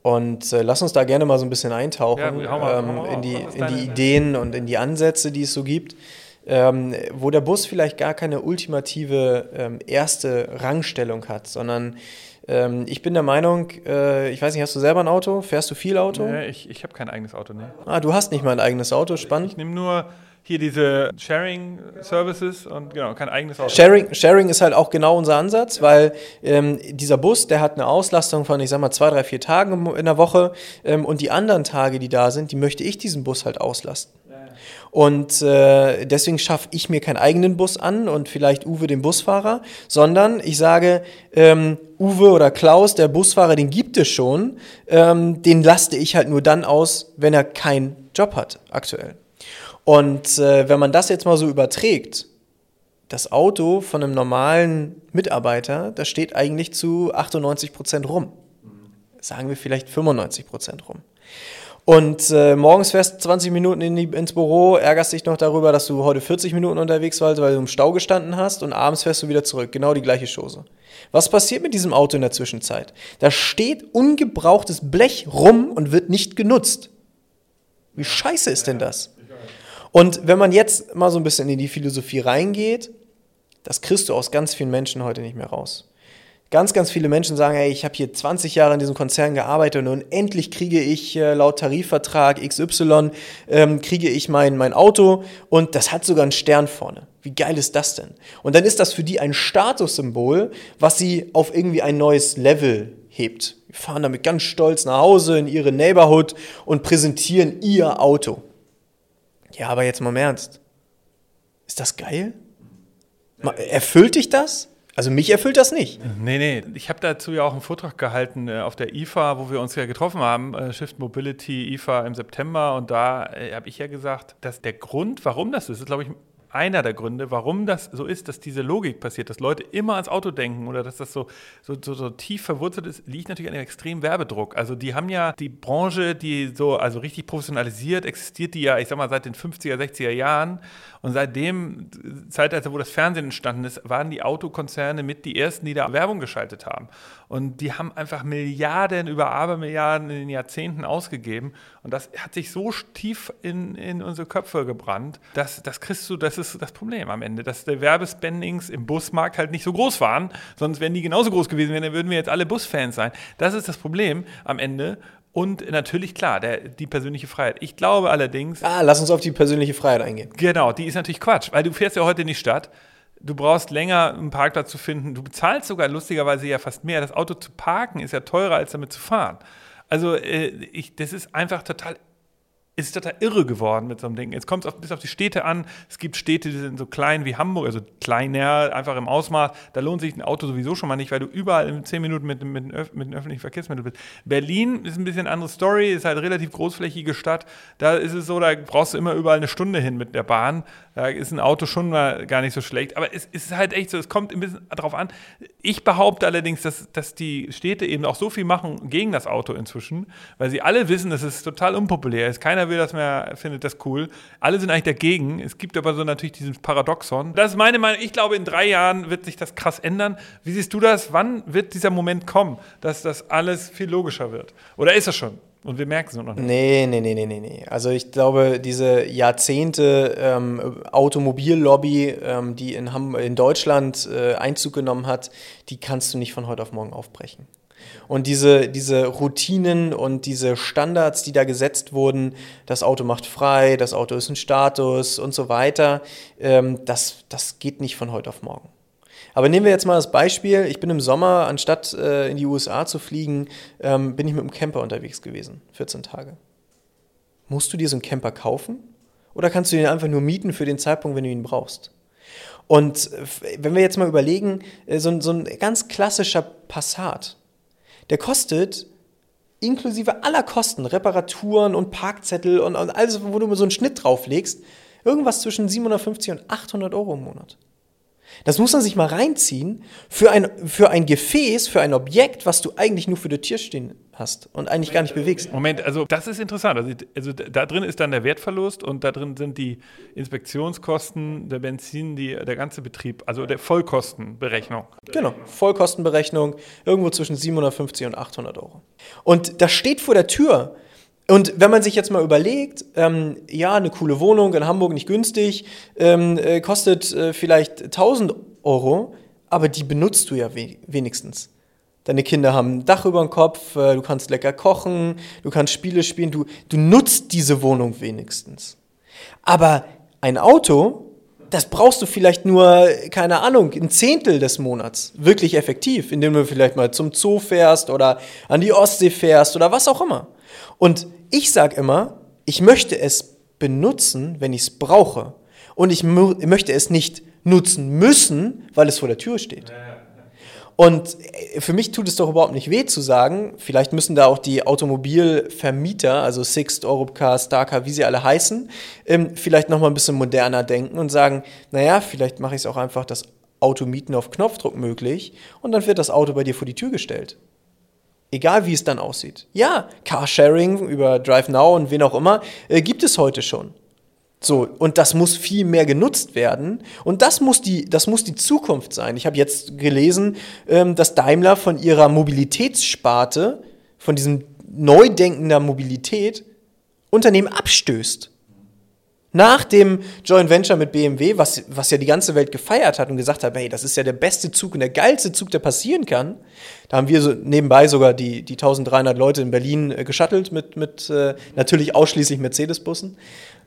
Und äh, lass uns da gerne mal so ein bisschen eintauchen ja, mal, ähm, in, die, in die Ideen und in die Ansätze, die es so gibt. ähm, wo der Bus vielleicht gar keine ultimative ähm, erste Rangstellung hat, sondern ähm, ich bin der Meinung, äh, ich weiß nicht, hast du selber ein Auto? Fährst du viel Auto? Nee, ich ich habe kein eigenes Auto, ne. Ah, du hast nicht mal ein eigenes Auto, spannend. Ich nehme nur hier diese Sharing Services und genau, kein eigenes Auto. Sharing, Sharing ist halt auch genau unser Ansatz, weil ähm, dieser Bus, der hat eine Auslastung von, ich sag mal, zwei, drei, vier Tagen in der Woche ähm, und die anderen Tage, die da sind, die möchte ich diesen Bus halt auslasten. Und äh, deswegen schaffe ich mir keinen eigenen Bus an und vielleicht Uwe den Busfahrer, sondern ich sage, ähm, Uwe oder Klaus, der Busfahrer, den gibt es schon, ähm, den laste ich halt nur dann aus, wenn er keinen Job hat aktuell. Und äh, wenn man das jetzt mal so überträgt, das Auto von einem normalen Mitarbeiter, das steht eigentlich zu 98 Prozent rum. Sagen wir vielleicht 95 Prozent rum. Und äh, morgens fährst du 20 Minuten in die, ins Büro, ärgerst dich noch darüber, dass du heute 40 Minuten unterwegs warst, weil du im Stau gestanden hast und abends fährst du wieder zurück. Genau die gleiche Chose. Was passiert mit diesem Auto in der Zwischenzeit? Da steht ungebrauchtes Blech rum und wird nicht genutzt. Wie scheiße ist denn das? Und wenn man jetzt mal so ein bisschen in die Philosophie reingeht, das kriegst du aus ganz vielen Menschen heute nicht mehr raus. Ganz, ganz viele Menschen sagen, hey, ich habe hier 20 Jahre in diesem Konzern gearbeitet und endlich kriege ich äh, laut Tarifvertrag XY, ähm, kriege ich mein, mein Auto und das hat sogar einen Stern vorne. Wie geil ist das denn? Und dann ist das für die ein Statussymbol, was sie auf irgendwie ein neues Level hebt. Die fahren damit ganz stolz nach Hause in ihre Neighborhood und präsentieren ihr Auto. Ja, aber jetzt mal im Ernst. Ist das geil? Erfüllt dich das? Also mich erfüllt das nicht. Nee, nee. Ich habe dazu ja auch einen Vortrag gehalten äh, auf der IFA, wo wir uns ja getroffen haben, äh, Shift Mobility IFA im September. Und da äh, habe ich ja gesagt, dass der Grund, warum das ist, ist, glaube ich, einer der Gründe, warum das so ist, dass diese Logik passiert, dass Leute immer ans Auto denken oder dass das so, so, so, so tief verwurzelt ist, liegt natürlich an dem extremen Werbedruck. Also die haben ja die Branche, die so, also richtig professionalisiert, existiert die ja, ich sag mal, seit den 50er, 60er Jahren. Und seit dem Zeitalter, wo das Fernsehen entstanden ist, waren die Autokonzerne mit die ersten, die da Werbung geschaltet haben. Und die haben einfach Milliarden über Abermilliarden in den Jahrzehnten ausgegeben. Und das hat sich so tief in, in unsere Köpfe gebrannt, dass das kriegst du, das ist das Problem am Ende, dass die Werbespendings im Busmarkt halt nicht so groß waren, sonst wären die genauso groß gewesen, dann würden wir jetzt alle Busfans sein. Das ist das Problem am Ende. Und natürlich, klar, der, die persönliche Freiheit. Ich glaube allerdings. Ah, lass uns auf die persönliche Freiheit eingehen. Genau, die ist natürlich Quatsch, weil du fährst ja heute in die Stadt. Du brauchst länger einen Parkplatz zu finden. Du bezahlst sogar lustigerweise ja fast mehr. Das Auto zu parken ist ja teurer, als damit zu fahren. Also, äh, ich, das ist einfach total ist total irre geworden mit so einem Ding. Jetzt kommt es bis auf die Städte an. Es gibt Städte, die sind so klein wie Hamburg, also kleiner, einfach im Ausmaß. Da lohnt sich ein Auto sowieso schon mal nicht, weil du überall in zehn Minuten mit, mit, mit den öffentlichen Verkehrsmitteln bist. Berlin ist ein bisschen eine andere Story, ist halt eine relativ großflächige Stadt. Da ist es so, da brauchst du immer überall eine Stunde hin mit der Bahn. Da ist ein Auto schon mal gar nicht so schlecht. Aber es ist halt echt so, es kommt ein bisschen drauf an. Ich behaupte allerdings, dass, dass die Städte eben auch so viel machen gegen das Auto inzwischen, weil sie alle wissen, dass es total unpopulär ist. Keiner will das mehr, findet das cool. Alle sind eigentlich dagegen. Es gibt aber so natürlich dieses Paradoxon. Das ist meine Meinung. Ich glaube, in drei Jahren wird sich das krass ändern. Wie siehst du das? Wann wird dieser Moment kommen, dass das alles viel logischer wird? Oder ist das schon? Und wir merken es noch nicht. Nee, nee, nee, nee, nee, nee. Also ich glaube, diese Jahrzehnte ähm, Automobillobby, ähm, die in, Ham in Deutschland äh, Einzug genommen hat, die kannst du nicht von heute auf morgen aufbrechen. Und diese, diese Routinen und diese Standards, die da gesetzt wurden, das Auto macht frei, das Auto ist ein Status und so weiter, ähm, das, das geht nicht von heute auf morgen. Aber nehmen wir jetzt mal das Beispiel, ich bin im Sommer, anstatt äh, in die USA zu fliegen, ähm, bin ich mit einem Camper unterwegs gewesen, 14 Tage. Musst du dir so einen Camper kaufen? Oder kannst du ihn einfach nur mieten für den Zeitpunkt, wenn du ihn brauchst? Und wenn wir jetzt mal überlegen, äh, so, so ein ganz klassischer Passat, der kostet inklusive aller Kosten, Reparaturen und Parkzettel und, und alles, wo du so einen Schnitt drauflegst, irgendwas zwischen 750 und 800 Euro im Monat. Das muss man sich mal reinziehen für ein, für ein Gefäß, für ein Objekt, was du eigentlich nur für die Tür stehen hast und eigentlich gar nicht bewegst. Moment, also das ist interessant. Also, also, da drin ist dann der Wertverlust und da drin sind die Inspektionskosten, der Benzin, die, der ganze Betrieb, also der Vollkostenberechnung. Genau, Vollkostenberechnung, irgendwo zwischen 750 und 800 Euro. Und das steht vor der Tür Und wenn man sich jetzt mal überlegt, ähm, ja, eine coole Wohnung in Hamburg nicht günstig, ähm, äh, kostet äh, vielleicht 1000 Euro, aber die benutzt du ja we wenigstens. Deine Kinder haben ein Dach über dem Kopf, äh, du kannst lecker kochen, du kannst Spiele spielen, du, du nutzt diese Wohnung wenigstens. Aber ein Auto, das brauchst du vielleicht nur, keine Ahnung, ein Zehntel des Monats wirklich effektiv, indem du vielleicht mal zum Zoo fährst oder an die Ostsee fährst oder was auch immer. Und ich sage immer, ich möchte es benutzen, wenn ich es brauche. Und ich möchte es nicht nutzen müssen, weil es vor der Tür steht. Und äh, für mich tut es doch überhaupt nicht weh zu sagen, vielleicht müssen da auch die Automobilvermieter, also Sixt, Europcar, Starcar, wie sie alle heißen, ähm, vielleicht nochmal ein bisschen moderner denken und sagen, naja, vielleicht mache ich es auch einfach das Automieten auf Knopfdruck möglich und dann wird das Auto bei dir vor die Tür gestellt. Egal wie es dann aussieht. Ja, Carsharing über DriveNow und wen auch immer äh, gibt es heute schon. So, und das muss viel mehr genutzt werden. Und das muss die, das muss die Zukunft sein. Ich habe jetzt gelesen, ähm, dass Daimler von ihrer Mobilitätssparte, von diesem Neudenken der Mobilität, Unternehmen abstößt. Nach dem Joint Venture mit BMW, was, was ja die ganze Welt gefeiert hat und gesagt hat, hey, das ist ja der beste Zug und der geilste Zug, der passieren kann. Da haben wir so nebenbei sogar die, die 1300 Leute in Berlin äh, geschattelt mit, mit äh, natürlich ausschließlich Mercedes-Bussen.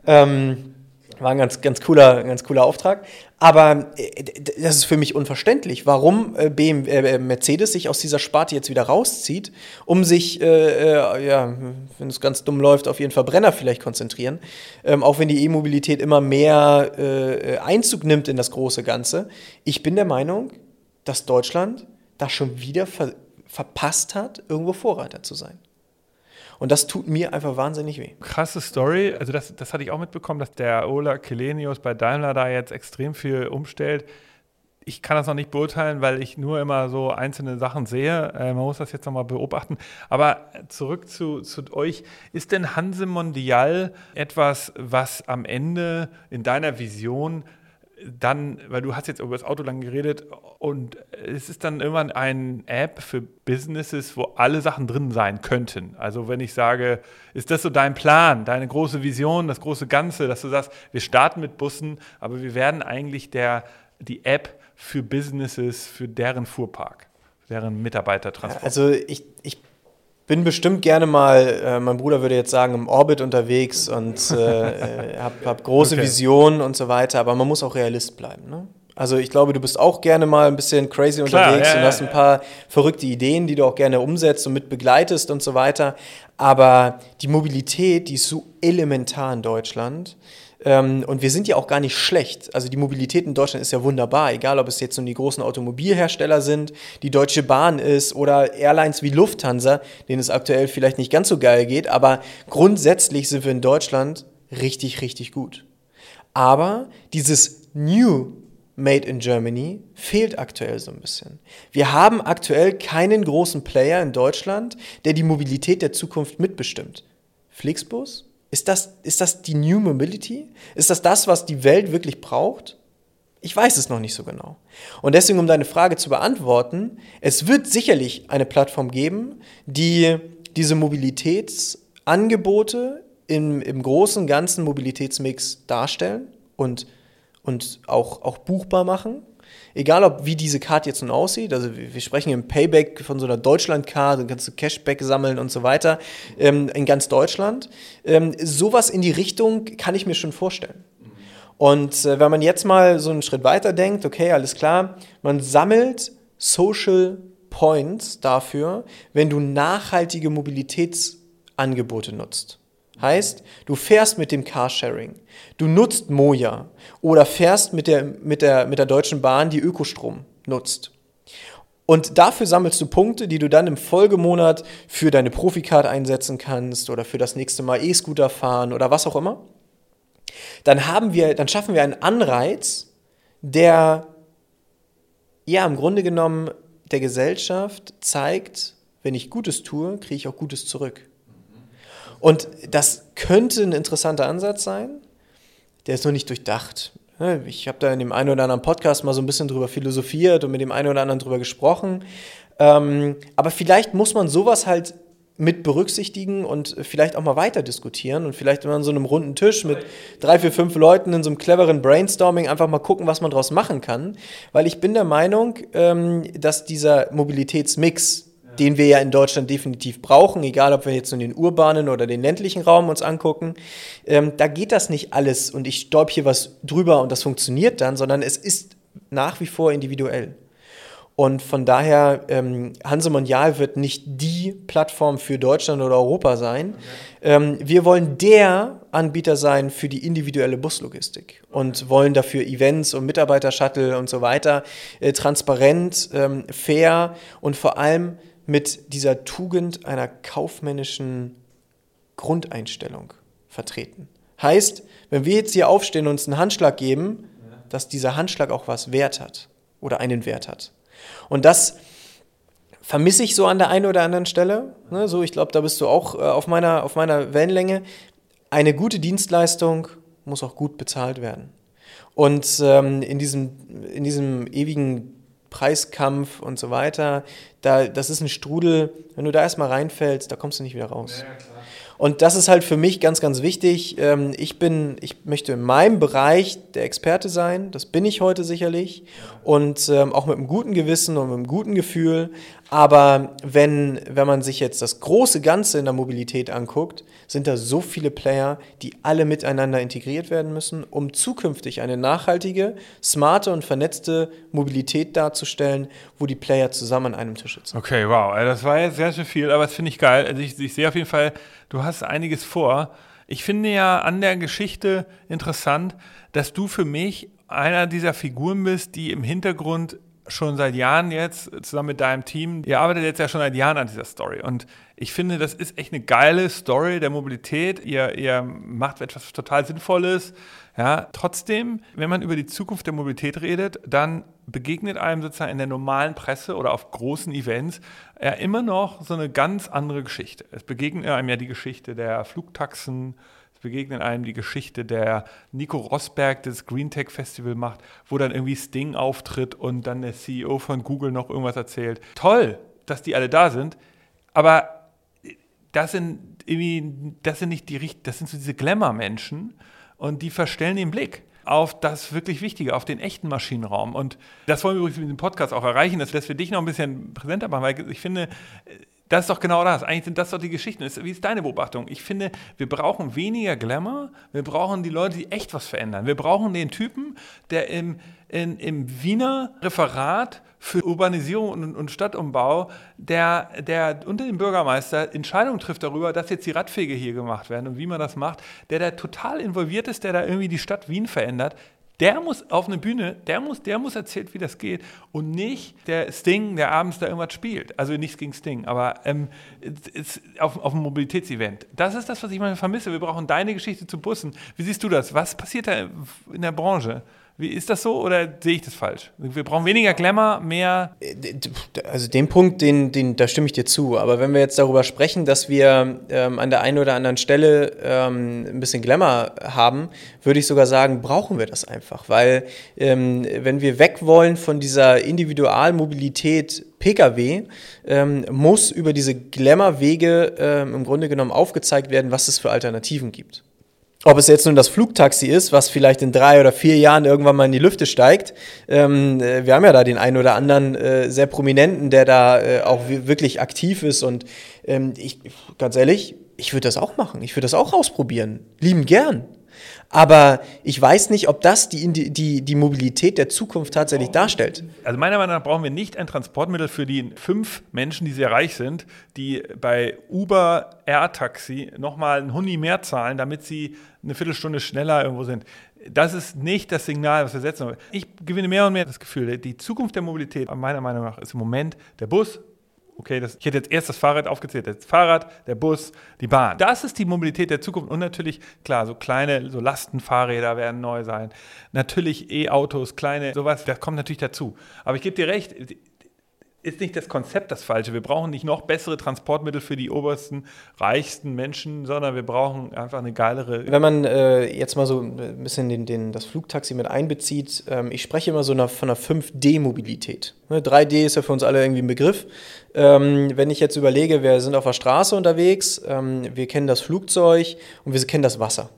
Ähm, war ein ganz, ganz, cooler, ganz cooler Auftrag. Aber äh, das ist für mich unverständlich, warum äh, BMW, äh, Mercedes sich aus dieser Sparte jetzt wieder rauszieht, um sich, äh, äh, ja, wenn es ganz dumm läuft, auf ihren Verbrenner vielleicht konzentrieren. Ähm, auch wenn die E-Mobilität immer mehr äh, Einzug nimmt in das große Ganze. Ich bin der Meinung, dass Deutschland das schon wieder ver verpasst hat, irgendwo Vorreiter zu sein. Und das tut mir einfach wahnsinnig weh. Krasse Story. Also das, das hatte ich auch mitbekommen, dass der Ola Kelenius bei Daimler da jetzt extrem viel umstellt. Ich kann das noch nicht beurteilen, weil ich nur immer so einzelne Sachen sehe. Äh, man muss das jetzt nochmal beobachten. Aber zurück zu, zu euch. Ist denn Hanse Mondial etwas, was am Ende in deiner Vision dann, weil du hast jetzt über das Auto lang geredet und es ist dann irgendwann eine App für Businesses, wo alle Sachen drin sein könnten. Also wenn ich sage, ist das so dein Plan, deine große Vision, das große Ganze, dass du sagst, wir starten mit Bussen, aber wir werden eigentlich der, die App für Businesses, für deren Fuhrpark, deren Mitarbeitertransport. Also ich, ich bin bestimmt gerne mal, äh, mein Bruder würde jetzt sagen, im Orbit unterwegs und äh, habe hab große okay. Visionen und so weiter, aber man muss auch Realist bleiben. Ne? Also ich glaube, du bist auch gerne mal ein bisschen crazy Klar, unterwegs ja, und hast ein paar verrückte Ideen, die du auch gerne umsetzt und mit begleitest und so weiter. Aber die Mobilität, die ist so elementar in Deutschland. Ähm, und wir sind ja auch gar nicht schlecht. Also die Mobilität in Deutschland ist ja wunderbar, egal ob es jetzt nun die großen Automobilhersteller sind, die Deutsche Bahn ist oder Airlines wie Lufthansa, denen es aktuell vielleicht nicht ganz so geil geht, aber grundsätzlich sind wir in Deutschland richtig, richtig gut. Aber dieses New Made in Germany fehlt aktuell so ein bisschen. Wir haben aktuell keinen großen Player in Deutschland, der die Mobilität der Zukunft mitbestimmt. Flixbus? Ist das, ist das die New Mobility? Ist das das, was die Welt wirklich braucht? Ich weiß es noch nicht so genau. Und deswegen, um deine Frage zu beantworten, es wird sicherlich eine Plattform geben, die diese Mobilitätsangebote im, im großen, ganzen Mobilitätsmix darstellen und, und auch, auch buchbar machen. Egal, ob wie diese Card jetzt nun aussieht, also wir sprechen im Payback von so einer Deutschland-Card, dann kannst du Cashback sammeln und so weiter ähm, in ganz Deutschland. Ähm, sowas in die Richtung kann ich mir schon vorstellen. Und äh, wenn man jetzt mal so einen Schritt weiter denkt, okay, alles klar, man sammelt Social Points dafür, wenn du nachhaltige Mobilitätsangebote nutzt. Heißt, du fährst mit dem Carsharing, du nutzt Moja oder fährst mit der, mit der, mit der Deutschen Bahn, die Ökostrom nutzt. Und dafür sammelst du Punkte, die du dann im Folgemonat für deine Profikart einsetzen kannst oder für das nächste Mal E-Scooter fahren oder was auch immer. Dann haben wir, dann schaffen wir einen Anreiz, der ja im Grunde genommen der Gesellschaft zeigt, wenn ich Gutes tue, kriege ich auch Gutes zurück. Und das könnte ein interessanter Ansatz sein. Der ist noch nicht durchdacht. Ich habe da in dem einen oder anderen Podcast mal so ein bisschen drüber philosophiert und mit dem einen oder anderen drüber gesprochen. Ähm, aber vielleicht muss man sowas halt mit berücksichtigen und vielleicht auch mal weiter diskutieren und vielleicht immer an so einem runden Tisch mit drei, vier, fünf Leuten in so einem cleveren Brainstorming einfach mal gucken, was man daraus machen kann. Weil ich bin der Meinung, ähm, dass dieser Mobilitätsmix, den wir ja in Deutschland definitiv brauchen, egal ob wir jetzt nur den urbanen oder den ländlichen Raum uns angucken, ähm, da geht das nicht alles und ich stäub hier was drüber und das funktioniert dann, sondern es ist nach wie vor individuell. Und von daher, ähm, Hanse Mondial wird nicht die Plattform für Deutschland oder Europa sein. Okay. Ähm, wir wollen der Anbieter sein für die individuelle Buslogistik und wollen dafür Events und Mitarbeiter-Shuttle und so weiter äh, transparent, ähm, fair und vor allem mit dieser Tugend einer kaufmännischen Grundeinstellung vertreten. Heißt, wenn wir jetzt hier aufstehen und uns einen Handschlag geben, dass dieser Handschlag auch was Wert hat oder einen Wert hat. Und das vermisse ich so an der einen oder anderen Stelle. Ne, so, ich glaube, da bist du auch äh, auf, meiner, auf meiner Wellenlänge. Eine gute Dienstleistung muss auch gut bezahlt werden. Und ähm, in, diesem, in diesem ewigen Preiskampf und so weiter, da, das ist ein Strudel, wenn du da erstmal reinfällst, da kommst du nicht wieder raus. Ja, und das ist halt für mich ganz, ganz wichtig. Ähm, ich bin, ich möchte in meinem Bereich der Experte sein. Das bin ich heute sicherlich. Und ähm, auch mit einem guten Gewissen und mit einem guten Gefühl. Aber wenn, wenn man sich jetzt das große Ganze in der Mobilität anguckt, sind da so viele Player, die alle miteinander integriert werden müssen, um zukünftig eine nachhaltige, smarte und vernetzte Mobilität darzustellen, wo die Player zusammen an einem Tisch sitzen. Okay, wow. Das war jetzt sehr, sehr viel, aber das finde ich geil. Also ich, ich sehe auf jeden Fall, du hast einiges vor. Ich finde ja an der Geschichte interessant, dass du für mich einer dieser Figuren bist, die im Hintergrund schon seit Jahren jetzt zusammen mit deinem Team, ihr arbeitet jetzt ja schon seit Jahren an dieser Story und ich finde, das ist echt eine geile Story der Mobilität. Ihr, ihr macht etwas total Sinnvolles. Ja, trotzdem, wenn man über die Zukunft der Mobilität redet, dann begegnet einem sozusagen in der normalen Presse oder auf großen Events ja immer noch so eine ganz andere Geschichte. Es begegnet einem ja die Geschichte der Flugtaxen, begegnet einem die Geschichte der Nico Rosberg, das Green Tech Festival macht, wo dann irgendwie Sting auftritt und dann der CEO von Google noch irgendwas erzählt. Toll, dass die alle da sind, aber das sind irgendwie, das sind nicht die das sind so diese Glamour-Menschen und die verstellen den Blick auf das wirklich Wichtige, auf den echten Maschinenraum. Und das wollen wir übrigens mit dem Podcast auch erreichen, dass wir dich noch ein bisschen präsenter machen, weil ich finde, das ist doch genau das. Eigentlich sind das doch die Geschichten. Wie ist deine Beobachtung? Ich finde, wir brauchen weniger Glamour. Wir brauchen die Leute, die echt was verändern. Wir brauchen den Typen, der im, in, im Wiener Referat für Urbanisierung und, und, Stadtumbau, der, der unter dem Bürgermeister Entscheidungen trifft darüber, dass jetzt die Radwege hier gemacht werden und wie man das macht, der da total involviert ist, der da irgendwie die Stadt Wien verändert, der muss auf eine Bühne, der muss, der muss erzählt, wie das geht und nicht der Sting, der abends da irgendwas spielt. Also nichts gegen Sting, aber ähm, auf, auf einem Mobilitätsevent. Das ist das, was ich mal vermisse. Wir brauchen deine Geschichte zu Bussen. Wie siehst du das? Was passiert da in der Branche? Wie ist das so oder sehe ich das falsch? Wir brauchen weniger Glamour, mehr. Also den Punkt, den, den, da stimme ich dir zu. Aber wenn wir jetzt darüber sprechen, dass wir ähm, an der einen oder anderen Stelle ähm, ein bisschen Glamour haben, würde ich sogar sagen, brauchen wir das einfach. Weil ähm, wenn wir weg wollen von dieser Individualmobilität Pkw, ähm, muss über diese Glamour-Wege ähm, im Grunde genommen aufgezeigt werden, was es für Alternativen gibt. Ob es jetzt nun das Flugtaxi ist, was vielleicht in drei oder vier Jahren irgendwann mal in die Lüfte steigt. Ähm, äh, wir haben ja da den einen oder anderen äh, sehr prominenten, der da äh, auch wirklich aktiv ist. Und ähm, ich, ganz ehrlich, ich würde das auch machen. Ich würde das auch ausprobieren. Lieben gern. Aber ich weiß nicht, ob das die, die, die Mobilität der Zukunft tatsächlich darstellt. Also meiner Meinung nach brauchen wir nicht ein Transportmittel für die fünf Menschen, die sehr reich sind, die bei Uber Air Taxi nochmal ein Huni mehr zahlen, damit sie eine Viertelstunde schneller irgendwo sind. Das ist nicht das Signal, was wir setzen. Ich gewinne mehr und mehr das Gefühl, die Zukunft der Mobilität, meiner Meinung nach, ist im Moment der Bus, Okay, das, ich hätte jetzt erst das Fahrrad aufgezählt, das Fahrrad, der Bus, die Bahn. Das ist die Mobilität der Zukunft. Und natürlich, klar, so kleine, so Lastenfahrräder werden neu sein. Natürlich E-Autos, kleine, sowas, das kommt natürlich dazu. Aber ich gebe dir recht, ist nicht das Konzept das Falsche. Wir brauchen nicht noch bessere Transportmittel für die obersten, reichsten Menschen, sondern wir brauchen einfach eine geilere. Wenn man äh, jetzt mal so ein bisschen den, den, das Flugtaxi mit einbezieht, ähm, ich spreche immer so einer, von einer 5D-Mobilität. Ne, 3D ist ja für uns alle irgendwie ein Begriff. Ähm, wenn ich jetzt überlege, wir sind auf der Straße unterwegs, ähm, wir kennen das Flugzeug und wir kennen das Wasser.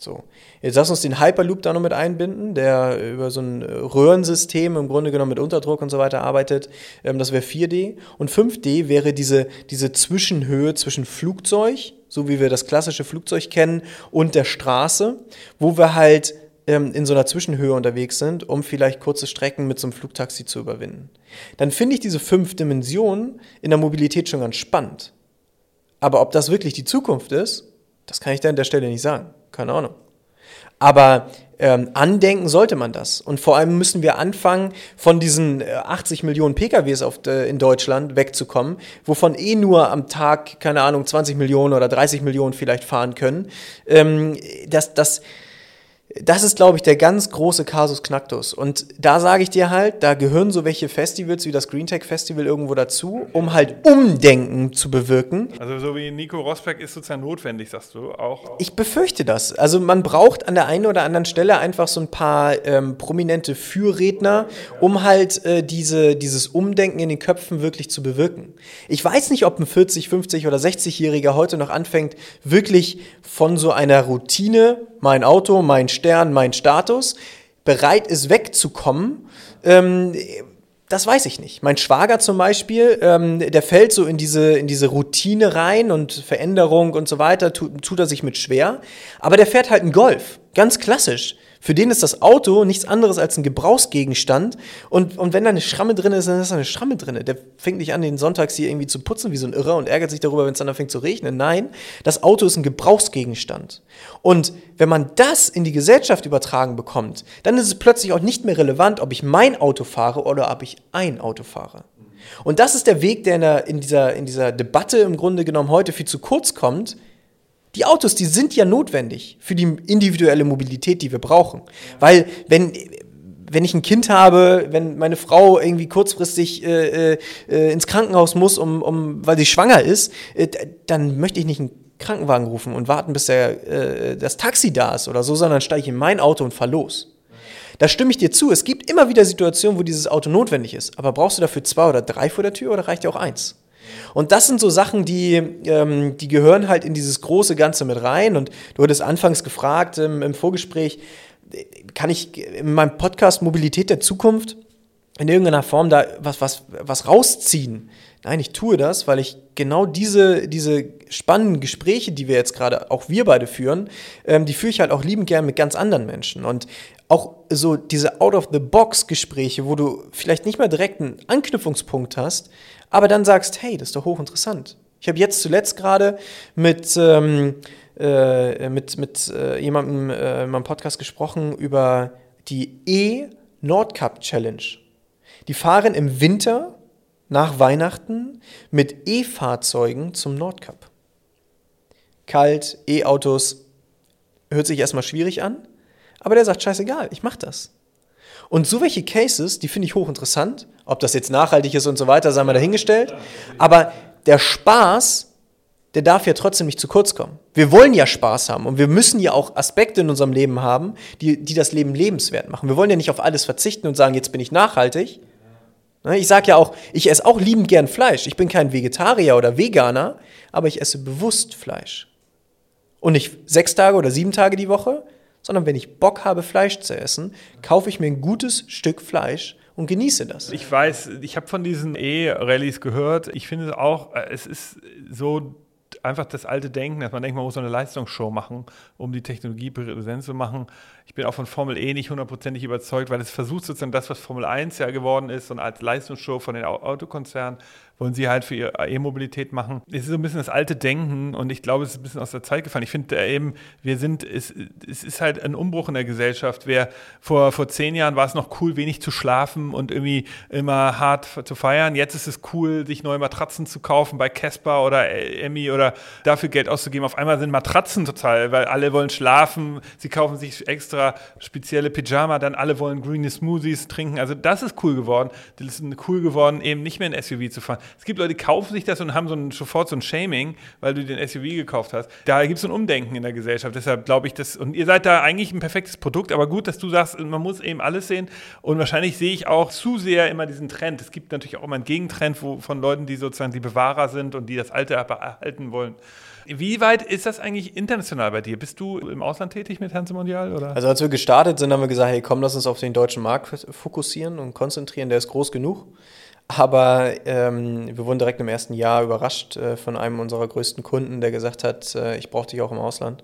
So. Jetzt lass uns den Hyperloop da noch mit einbinden, der über so ein Röhrensystem im Grunde genommen mit Unterdruck und so weiter arbeitet. Ähm, das wäre 4D. Und 5D wäre diese, diese Zwischenhöhe zwischen Flugzeug, so wie wir das klassische Flugzeug kennen, und der Straße, wo wir halt ähm, in so einer Zwischenhöhe unterwegs sind, um vielleicht kurze Strecken mit so einem Flugtaxi zu überwinden. Dann finde ich diese fünf Dimensionen in der Mobilität schon ganz spannend. Aber ob das wirklich die Zukunft ist, das kann ich da an der Stelle nicht sagen. Keine Ahnung. Aber ähm, andenken sollte man das. Und vor allem müssen wir anfangen, von diesen 80 äh, Millionen PKWs auf, äh, in Deutschland wegzukommen, wovon eh nur am Tag, keine Ahnung, 20 Millionen oder 30 Millionen vielleicht fahren können. Ähm, das, das, das ist, glaube ich, der ganz große Kasus Knacktus. Und da sage ich dir halt, da gehören so welche Festivals wie das Green Tech Festival irgendwo dazu, um halt Umdenken zu bewirken. Also so wie Nico Rosberg ist sozusagen notwendig, sagst du auch. Ich befürchte das. Also man braucht an der einen oder anderen Stelle einfach so ein paar ähm, prominente Fürredner, um halt äh, diese, dieses Umdenken in den Köpfen wirklich zu bewirken. Ich weiß nicht, ob ein 40, 50 oder 60-Jähriger heute noch anfängt, wirklich von so einer Routine mein Auto, mein Stern, mein Status, bereit ist wegzukommen, ähm, das weiß ich nicht. Mein Schwager zum Beispiel, ähm, der fällt so in diese, in diese Routine rein und Veränderung und so weiter, tut, tut er sich mit schwer. Aber der fährt halt einen Golf, ganz klassisch. Für den ist das Auto nichts anderes als ein Gebrauchsgegenstand. Und, und wenn da eine Schramme drin ist, dann ist da eine Schramme drin. Der fängt nicht an, den Sonntags hier irgendwie zu putzen wie so ein Irrer und ärgert sich darüber, wenn es dann anfängt zu regnen. Nein, das Auto ist ein Gebrauchsgegenstand. Und wenn man das in die Gesellschaft übertragen bekommt, dann ist es plötzlich auch nicht mehr relevant, ob ich mein Auto fahre oder ob ich ein Auto fahre. Und das ist der Weg, der in, der, in, dieser, in dieser Debatte im Grunde genommen heute viel zu kurz kommt, die Autos, die sind ja notwendig für die individuelle Mobilität, die wir brauchen. Weil wenn, wenn ich ein Kind habe, wenn meine Frau irgendwie kurzfristig äh, äh, ins Krankenhaus muss, um, um, weil sie schwanger ist, äh, dann möchte ich nicht einen Krankenwagen rufen und warten, bis der, äh, das Taxi da ist oder so, sondern steige ich in mein Auto und fahre los. Da stimme ich dir zu. Es gibt immer wieder Situationen, wo dieses Auto notwendig ist. Aber brauchst du dafür zwei oder drei vor der Tür oder reicht dir auch eins? Und das sind so Sachen, die, ähm, die gehören halt in dieses große Ganze mit rein. Und du hattest anfangs gefragt ähm, im Vorgespräch, kann ich in meinem Podcast Mobilität der Zukunft in irgendeiner Form da was, was, was rausziehen? Nein, ich tue das, weil ich genau diese, diese spannenden Gespräche, die wir jetzt gerade, auch wir beide führen, ähm, die führe ich halt auch liebend gern mit ganz anderen Menschen. Und auch so diese Out-of-the-Box-Gespräche, wo du vielleicht nicht mehr direkt einen Anknüpfungspunkt hast, aber dann sagst, hey, das ist doch hochinteressant. Ich habe jetzt zuletzt gerade mit, ähm, äh, mit, mit äh, jemandem äh, in meinem Podcast gesprochen über die E-Nordcup Challenge. Die fahren im Winter nach Weihnachten mit E-Fahrzeugen zum Nordcup. Kalt, E-Autos, hört sich erstmal schwierig an, aber der sagt, scheißegal, ich mache das. Und so welche Cases, die finde ich hochinteressant. Ob das jetzt nachhaltig ist und so weiter, sei mal dahingestellt. Aber der Spaß, der darf ja trotzdem nicht zu kurz kommen. Wir wollen ja Spaß haben und wir müssen ja auch Aspekte in unserem Leben haben, die, die das Leben lebenswert machen. Wir wollen ja nicht auf alles verzichten und sagen, jetzt bin ich nachhaltig. Ne, ich sage ja auch, ich esse auch liebend gern Fleisch. Ich bin kein Vegetarier oder Veganer, aber ich esse bewusst Fleisch. Und nicht sechs Tage oder sieben Tage die Woche, sondern wenn ich Bock habe, Fleisch zu essen, kaufe ich mir ein gutes Stück Fleisch und genieße das. Ich weiß, ich habe von diesen E-Rallyes gehört. Ich finde auch, äh, es ist so einfach das alte Denken, dass man denkt, man muss so eine Leistungsshow machen, um die Technologie präsent zu machen. Ich bin auch von Formel E nicht hundertprozentig überzeugt, weil es versucht sozusagen das, was Formel 1 ja geworden ist, eine Art Leistungsshow von den Autokonzernen, wollen sie halt für ihre E-Mobilität machen. Es ist so ein bisschen das alte Denken und ich glaube, es ist ein bisschen aus der Zeit gefallen. Ich finde äh, eben, wir sind, es, es ist halt ein Umbruch in der Gesellschaft. Wer vor, vor zehn Jahren war es noch cool, wenig zu schlafen und irgendwie immer hart zu feiern. Jetzt ist es cool, sich neue Matratzen zu kaufen bei Casper oder Emmy oder dafür Geld auszugeben. Auf einmal sind Matratzen total, weil alle wollen schlafen. Sie kaufen sich extra extra spezielle Pyjama, dann alle wollen grüne Smoothies trinken. Also das ist cool geworden. Das ist cool geworden, eben nicht mehr ein SUV zu fahren. Es gibt Leute, die kaufen sich das und haben so ein, sofort so ein Shaming, weil du den SUV gekauft hast. Da gibt es ein Umdenken in der Gesellschaft. Deshalb glaube ich, dass, und ihr seid da eigentlich ein perfektes Produkt, aber gut, dass du sagst, man muss eben alles sehen. Und wahrscheinlich sehe ich auch zu sehr immer diesen Trend. Es gibt natürlich auch immer einen Gegentrend wo, von Leuten, die sozusagen die Bewahrer sind und die das Alte erhalten wollen. Wie weit ist das eigentlich international bei dir? Bist du im Ausland tätig mit Hanse Mondial? Oder? Also als wir gestartet sind, haben wir gesagt, hey komm, lass uns auf den deutschen Markt fokussieren und konzentrieren, der ist groß genug. Aber ähm, wir wurden direkt im ersten Jahr überrascht äh, von einem unserer größten Kunden, der gesagt hat, äh, ich brauche dich auch im Ausland.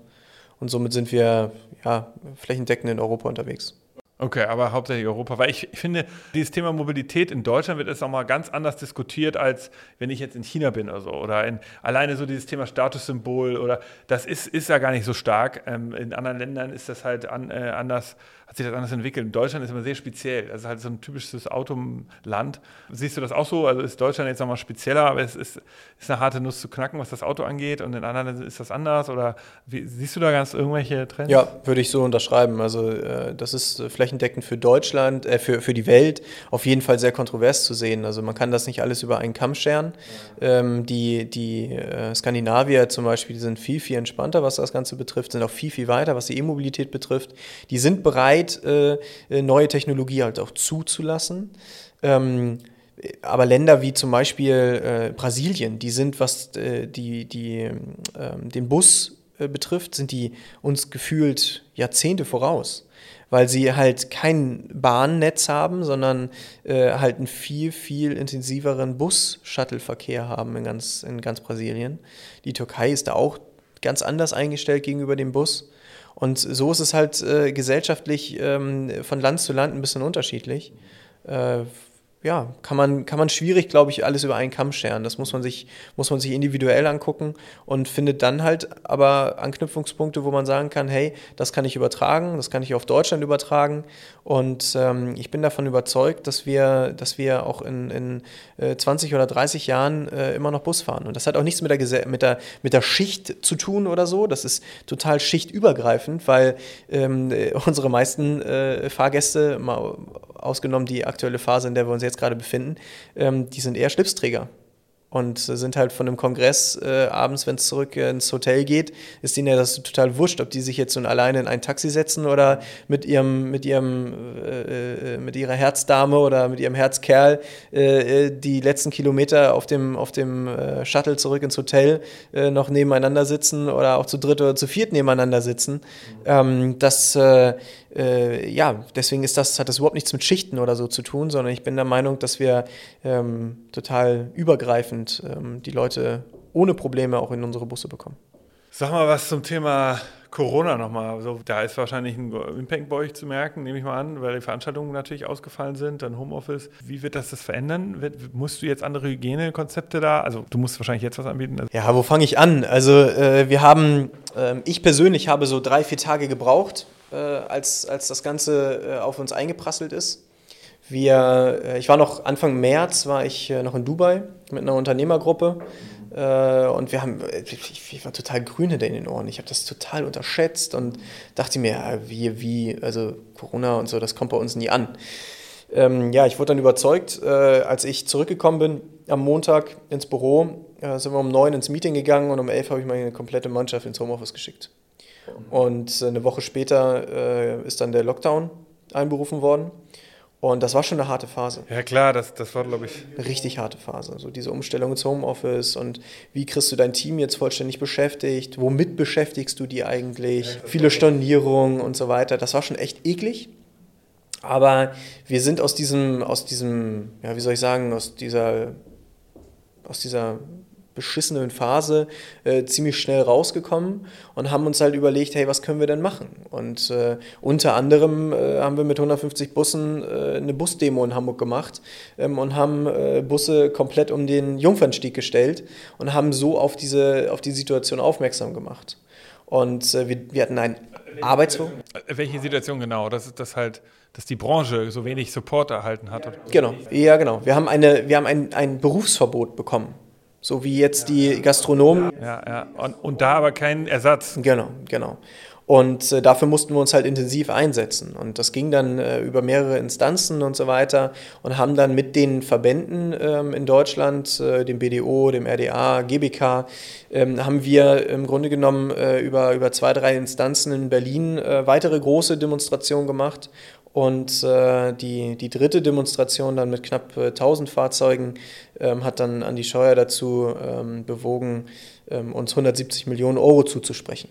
Und somit sind wir ja, flächendeckend in Europa unterwegs. Okay, aber hauptsächlich Europa. Weil ich, finde, dieses Thema Mobilität in Deutschland wird jetzt nochmal ganz anders diskutiert, als wenn ich jetzt in China bin oder so. Oder in, alleine so dieses Thema Statussymbol oder das ist, ist ja gar nicht so stark. Ähm, in anderen Ländern ist das halt an, äh, anders hat sich das anders entwickelt. Deutschland ist immer sehr speziell. Also halt so ein typisches Autoland. Siehst du das auch so? Also ist Deutschland jetzt nochmal spezieller, aber es ist, ist eine harte Nuss zu knacken, was das Auto angeht und in anderen Ländern ist das anders? Oder wie, siehst du da ganz irgendwelche Trends? Ja, würde ich so unterschreiben. Also äh, das ist flächendeckend für Deutschland, äh, für, für die Welt auf jeden Fall sehr kontrovers zu sehen. Also man kann das nicht alles über einen Kamm scheren. Ähm, die die äh, Skandinavier zum Beispiel, die sind viel, viel entspannter, was das Ganze betrifft, sind auch viel, viel weiter, was die E-Mobilität betrifft. Die sind bereit, bereit, äh, neue Technologie halt auch zuzulassen. Ähm, aber Länder wie zum Beispiel äh, Brasilien, die sind, was äh, die, die, äh, den Bus äh, betrifft, sind die uns gefühlt Jahrzehnte voraus, weil sie halt kein Bahnnetz haben, sondern äh, halt einen viel, viel intensiveren Bus-Shuttle-Verkehr haben in ganz, in ganz Brasilien. Die Türkei ist da auch ganz anders eingestellt gegenüber dem Bus. Und so ist es halt äh, gesellschaftlich ähm, von Land zu Land ein bisschen unterschiedlich. Äh, ja, kann man, kann man schwierig, glaube ich, alles über einen Kamm scheren. Das muss man, sich, muss man sich individuell angucken und findet dann halt aber Anknüpfungspunkte, wo man sagen kann, hey, das kann ich übertragen, das kann ich auf Deutschland übertragen. Und ähm, ich bin davon überzeugt, dass wir, dass wir auch in, in äh, 20 oder 30 Jahren äh, immer noch Bus fahren. Und das hat auch nichts mit der, mit, der, mit der Schicht zu tun oder so. Das ist total schichtübergreifend, weil ähm, unsere meisten äh, Fahrgäste, mal ausgenommen die aktuelle Phase, in der wir uns jetzt gerade befinden, ähm, die sind eher Schlipsträger und sind halt von einem Kongress äh, abends, wenn es zurück ins Hotel geht, ist ihnen ja das total wurscht, ob die sich jetzt nun alleine in ein Taxi setzen oder mit ihrem, mit ihrem, äh, äh mit ihrer Herzdame oder mit ihrem Herzkerl äh, äh, die letzten Kilometer auf dem, auf dem äh, Shuttle zurück ins Hotel noch nebeneinander sitzen oder auch zu dritt oder zu viert nebeneinander sitzen. Ähm, das äh, ja, deswegen ist das, hat das überhaupt nichts mit Schichten oder so zu tun, sondern ich bin der Meinung, dass wir ähm, total übergreifend ähm, die Leute ohne Probleme auch in unsere Busse bekommen. Sag mal was zum Thema Corona nochmal. Also, da ist wahrscheinlich ein Impact bei euch zu merken, nehme ich mal an, weil die Veranstaltungen natürlich ausgefallen sind, dann Homeoffice. Wie wird das das verändern? musst du jetzt andere Hygienekonzepte da? Also du musst wahrscheinlich jetzt was anbieten. Also ja, wo fange ich an? Also äh, wir haben, äh, ich persönlich habe so drei, vier Tage gebraucht, äh, als, als das Ganze äh, auf uns eingeprasselt ist. Wir, äh, ich war noch Anfang März, war ich noch in Dubai mit einer Unternehmergruppe und wir haben, ich, ich war total grün hinter in den Ohren. Ich habe das total unterschätzt und dachte mir, wie, wie, also Corona und so, das kommt bei uns nie an. Ähm, ja, ich wurde dann überzeugt, äh, als ich zurückgekommen bin am Montag ins Büro, äh, sind wir um neun ins Meeting gegangen und um elf habe ich meine komplette Mannschaft ins Homeoffice geschickt. Und eine Woche später äh, ist dann der Lockdown einberufen worden. Und das war schon eine harte Phase. Ja klar, das, das war, glaube ich. Eine richtig harte Phase. So diese Umstellung ins Homeoffice und wie kriegst du dein Team jetzt vollständig beschäftigt? Womit beschäftigst du die eigentlich? Ja, Viele Stornierungen und so weiter. Das war schon echt eklig. Aber wir sind aus diesem, aus diesem, ja, wie soll ich sagen, aus dieser, aus dieser beschissenen Phase äh, ziemlich schnell rausgekommen und haben uns halt überlegt, hey, was können wir denn machen? Und äh, unter anderem äh, haben wir mit 150 Bussen äh, eine Busdemo in Hamburg gemacht ähm, und haben äh, Busse komplett um den Jungfernstieg gestellt und haben so auf diese, auf die Situation aufmerksam gemacht. Und äh, wir, wir hatten ein Arbeitswo. Welche Situation genau? Das ist das halt dass die Branche so wenig Support erhalten hat. Genau, ja genau. Wir haben, eine, wir haben ein, ein Berufsverbot bekommen so wie jetzt die Gastronomen. Ja, ja. Und, und da aber kein Ersatz. Genau, genau. Und äh, dafür mussten wir uns halt intensiv einsetzen. Und das ging dann äh, über mehrere Instanzen und so weiter und haben dann mit den Verbänden ähm, in Deutschland, äh, dem BDO, dem RDA, GBK, ähm, haben wir im Grunde genommen äh, über, über zwei, drei Instanzen in Berlin äh, weitere große Demonstrationen gemacht. Und äh, die, die dritte Demonstration dann mit knapp 1000 Fahrzeugen ähm, hat dann Andi Scheuer dazu ähm, bewogen, ähm, uns 170 Millionen Euro zuzusprechen.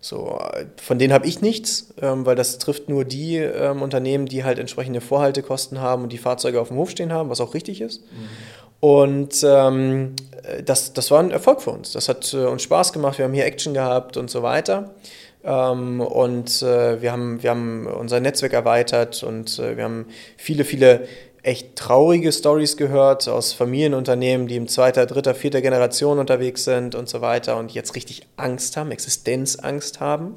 So, von denen habe ich nichts, ähm, weil das trifft nur die ähm, Unternehmen, die halt entsprechende Vorhaltekosten haben und die Fahrzeuge auf dem Hof stehen haben, was auch richtig ist. Mhm. Und ähm, das, das war ein Erfolg für uns. Das hat äh, uns Spaß gemacht, wir haben hier Action gehabt und so weiter. Ähm, und äh, wir, haben, wir haben unser Netzwerk erweitert und äh, wir haben viele, viele echt traurige Stories gehört aus Familienunternehmen, die in zweiter, dritter, vierter Generation unterwegs sind und so weiter und jetzt richtig Angst haben, Existenzangst haben.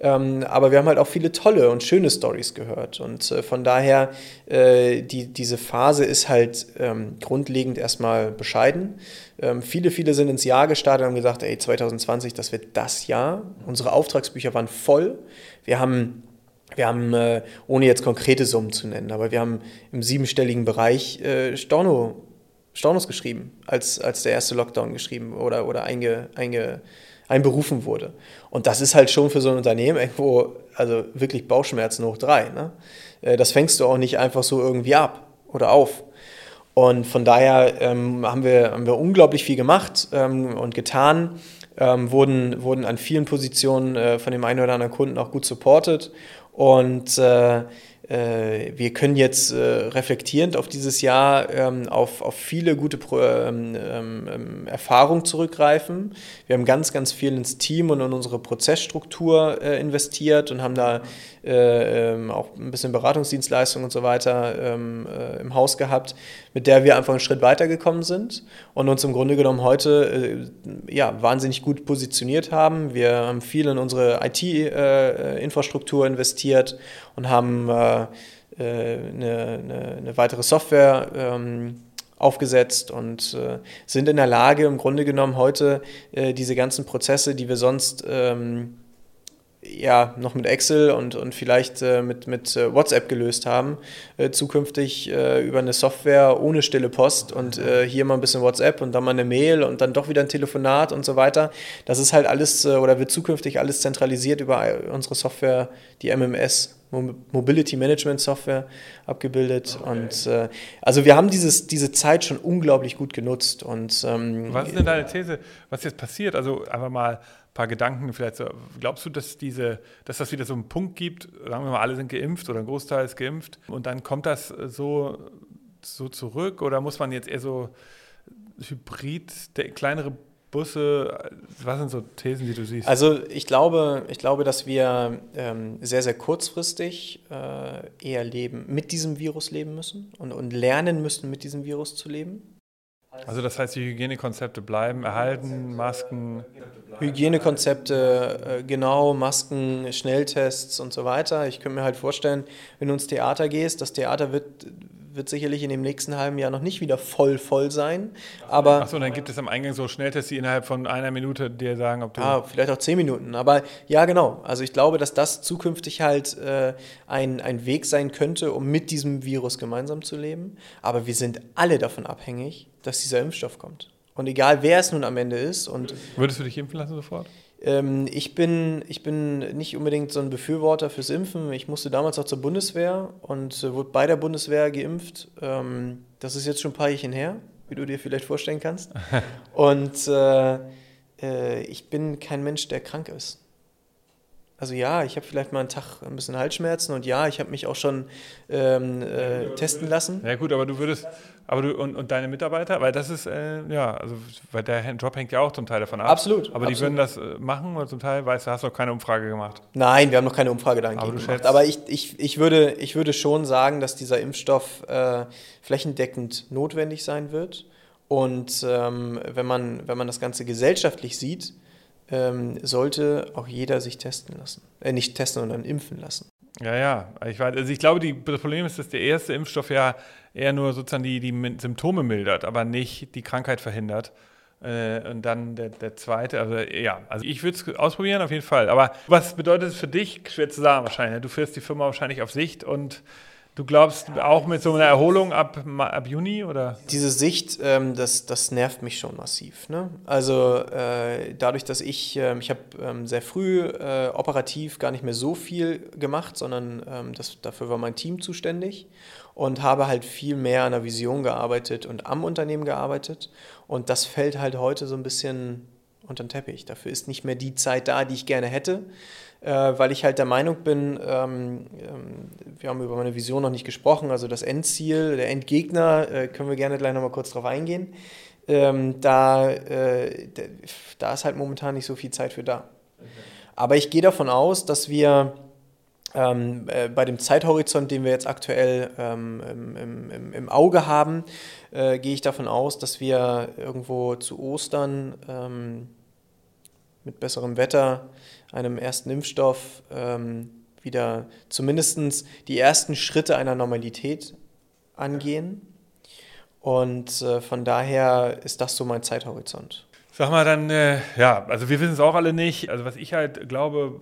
Ähm, aber wir haben halt auch viele tolle und schöne Stories gehört. Und äh, von daher, äh, die, diese Phase ist halt ähm, grundlegend erstmal bescheiden. Ähm, viele, viele sind ins Jahr gestartet und haben gesagt, ey, 2020, das wird das Jahr. Unsere Auftragsbücher waren voll. Wir haben wir haben, äh, ohne jetzt konkrete Summen zu nennen, aber wir haben im siebenstelligen Bereich äh, Storno, Stornos geschrieben, als, als der erste Lockdown geschrieben oder, oder einge, einge, einberufen wurde. Und das ist halt schon für so ein Unternehmen irgendwo, also wirklich Bauchschmerzen hoch drei. Ne? Äh, das fängst du auch nicht einfach so irgendwie ab oder auf. Und von daher ähm, haben, wir, haben wir unglaublich viel gemacht ähm, und getan, ähm, wurden, wurden an vielen Positionen äh, von dem einen oder anderen Kunden auch gut supported und äh, wir können jetzt äh, reflektierend auf dieses Jahr ähm, auf, auf viele gute ähm, ähm, Erfahrungen zurückgreifen. Wir haben ganz, ganz viel ins Team und in unsere Prozessstruktur äh, investiert und haben da äh, auch ein bisschen Beratungsdienstleistungen und so weiter äh, im Haus gehabt, mit der wir einfach einen Schritt weitergekommen sind und uns im Grunde genommen heute äh, ja, wahnsinnig gut positioniert haben. Wir haben viel in unsere IT-Infrastruktur investiert und haben äh, äh, eine, eine, eine, weitere Software ähm, aufgesetzt und äh, sind in der Lage, im Grunde genommen heute äh, diese ganzen Prozesse, die wir sonst ähm, ja, noch mit Excel und, und vielleicht äh, mit, mit äh, WhatsApp gelöst haben, äh, zukünftig über eine Software ohne stille Post und hier mal ein bisschen WhatsApp und dann mal eine Mail und dann doch wieder ein Telefonat und so weiter. Das ist halt alles oder wird zukünftig alles zentralisiert über unsere Software, die MMS. Mobility Management Software abgebildet. Okay. Und äh, also wir haben dieses, diese Zeit schon unglaublich gut genutzt. Und, ähm, was ist denn deine These, was jetzt passiert? Also einfach mal ein paar Gedanken vielleicht. So, glaubst du, dass, diese, dass das wieder so einen Punkt gibt, sagen wir mal, alle sind geimpft oder ein Großteil ist geimpft und dann kommt das so, so zurück oder muss man jetzt eher so hybrid, der, kleinere Busse, was sind so Thesen, die du siehst? Also ich glaube, ich glaube dass wir ähm, sehr, sehr kurzfristig äh, eher leben, mit diesem Virus leben müssen und, und lernen müssen, mit diesem Virus zu leben. Also das heißt, die Hygienekonzepte bleiben erhalten, Masken. Hygienekonzepte, äh, genau, Masken, Schnelltests und so weiter. Ich könnte mir halt vorstellen, wenn du ins Theater gehst, das Theater wird wird sicherlich in dem nächsten halben Jahr noch nicht wieder voll voll sein. Aber Achso, dann gibt es am Eingang so Schnelltests, die innerhalb von einer Minute dir sagen, ob du. Ah, vielleicht auch zehn Minuten. Aber ja, genau. Also ich glaube, dass das zukünftig halt äh, ein, ein Weg sein könnte, um mit diesem Virus gemeinsam zu leben. Aber wir sind alle davon abhängig, dass dieser Impfstoff kommt. Und egal wer es nun am Ende ist. Und Würdest du dich impfen lassen sofort? Ähm, ich, bin, ich bin nicht unbedingt so ein Befürworter fürs Impfen. Ich musste damals auch zur Bundeswehr und äh, wurde bei der Bundeswehr geimpft. Ähm, das ist jetzt schon ein paar Jährchen her, wie du dir vielleicht vorstellen kannst. und äh, äh, ich bin kein Mensch, der krank ist. Also ja, ich habe vielleicht mal einen Tag ein bisschen Halsschmerzen und ja, ich habe mich auch schon ähm, äh, testen lassen. Ja gut, aber du würdest, aber du und, und deine Mitarbeiter, weil das ist, äh, ja, also weil der Job hängt ja auch zum Teil davon ab. Absolut. Aber absolut. die würden das äh, machen oder zum Teil, weißt du, hast du noch keine Umfrage gemacht? Nein, wir haben noch keine Umfrage dahingehend aber gemacht. Aber ich, ich, ich, würde, ich würde schon sagen, dass dieser Impfstoff äh, flächendeckend notwendig sein wird. Und ähm, wenn, man, wenn man das Ganze gesellschaftlich sieht, ähm, sollte auch jeder sich testen lassen. Äh, nicht testen, sondern impfen lassen. Ja, ja. Ich, weiß, also ich glaube, die, das Problem ist, dass der erste Impfstoff ja eher nur sozusagen die, die Symptome mildert, aber nicht die Krankheit verhindert. Äh, und dann der, der zweite, also ja, also ich würde es ausprobieren auf jeden Fall. Aber was bedeutet es für dich? Schwer zu sagen wahrscheinlich. Ne? Du führst die Firma wahrscheinlich auf Sicht und Du glaubst auch mit so einer Erholung ab, ab Juni oder? Diese Sicht, ähm, das, das nervt mich schon massiv. Ne? Also äh, dadurch, dass ich, äh, ich habe ähm, sehr früh äh, operativ gar nicht mehr so viel gemacht, sondern ähm, das, dafür war mein Team zuständig und habe halt viel mehr an der Vision gearbeitet und am Unternehmen gearbeitet. Und das fällt halt heute so ein bisschen unter den Teppich. Dafür ist nicht mehr die Zeit da, die ich gerne hätte äh, weil ich halt der Meinung bin, ähm, ähm, wir haben über meine Vision noch nicht gesprochen, also das Endziel, der Endgegner, äh, können wir gerne gleich nochmal kurz drauf eingehen. Ähm, da, äh, da ist halt momentan nicht so viel Zeit für da. Okay. Aber ich gehe davon aus, dass wir ähm, äh, bei dem Zeithorizont, den wir jetzt aktuell ähm, im, im, im, Auge haben, äh, gehe ich davon aus, dass wir irgendwo zu Ostern ähm, mit besserem Wetter einem ersten Impfstoff ähm, wieder zumindest die ersten Schritte einer Normalität angehen. Und äh, von daher ist das so mein Zeithorizont. Sag mal dann, äh, ja, also wir wissen es auch alle nicht. Also was ich halt glaube,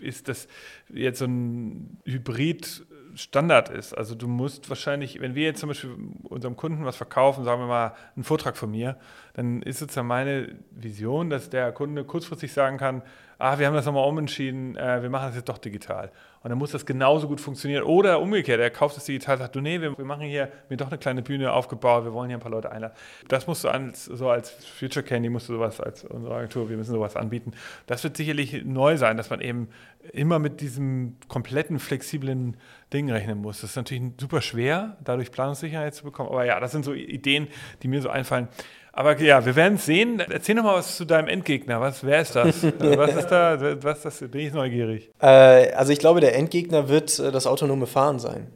ist, dass jetzt so ein Hybrid Standard ist. Also du musst wahrscheinlich, wenn wir jetzt zum Beispiel unserem Kunden was verkaufen, sagen wir mal einen Vortrag von mir, dann ist sozusagen meine Vision, dass der Kunde kurzfristig sagen kann, ah, wir haben das nochmal umentschieden, äh, wir machen das jetzt doch digital. Und dann muss das genauso gut funktionieren. Oder umgekehrt, er kauft das digital, sagt, du, nee, wir, wir machen hier mir doch eine kleine Bühne aufgebaut, wir wollen hier ein paar Leute einladen. Das musst du als, so als Future Candy, musst du sowas als unsere Agentur, wir müssen sowas anbieten. Das wird sicherlich neu sein, dass man eben immer mit diesem kompletten, flexiblen Ding rechnen muss. Das ist natürlich super schwer, dadurch Planungssicherheit zu bekommen. Aber ja, das sind so Ideen, die mir so einfallen. Aber ja, wir werden es sehen. Erzähl noch mal was zu deinem Endgegner. Was, wer ist das? was ist da? Was das? Bin ich neugierig. Äh, also ich glaube, der Endgegner wird äh, das autonome Fahren sein.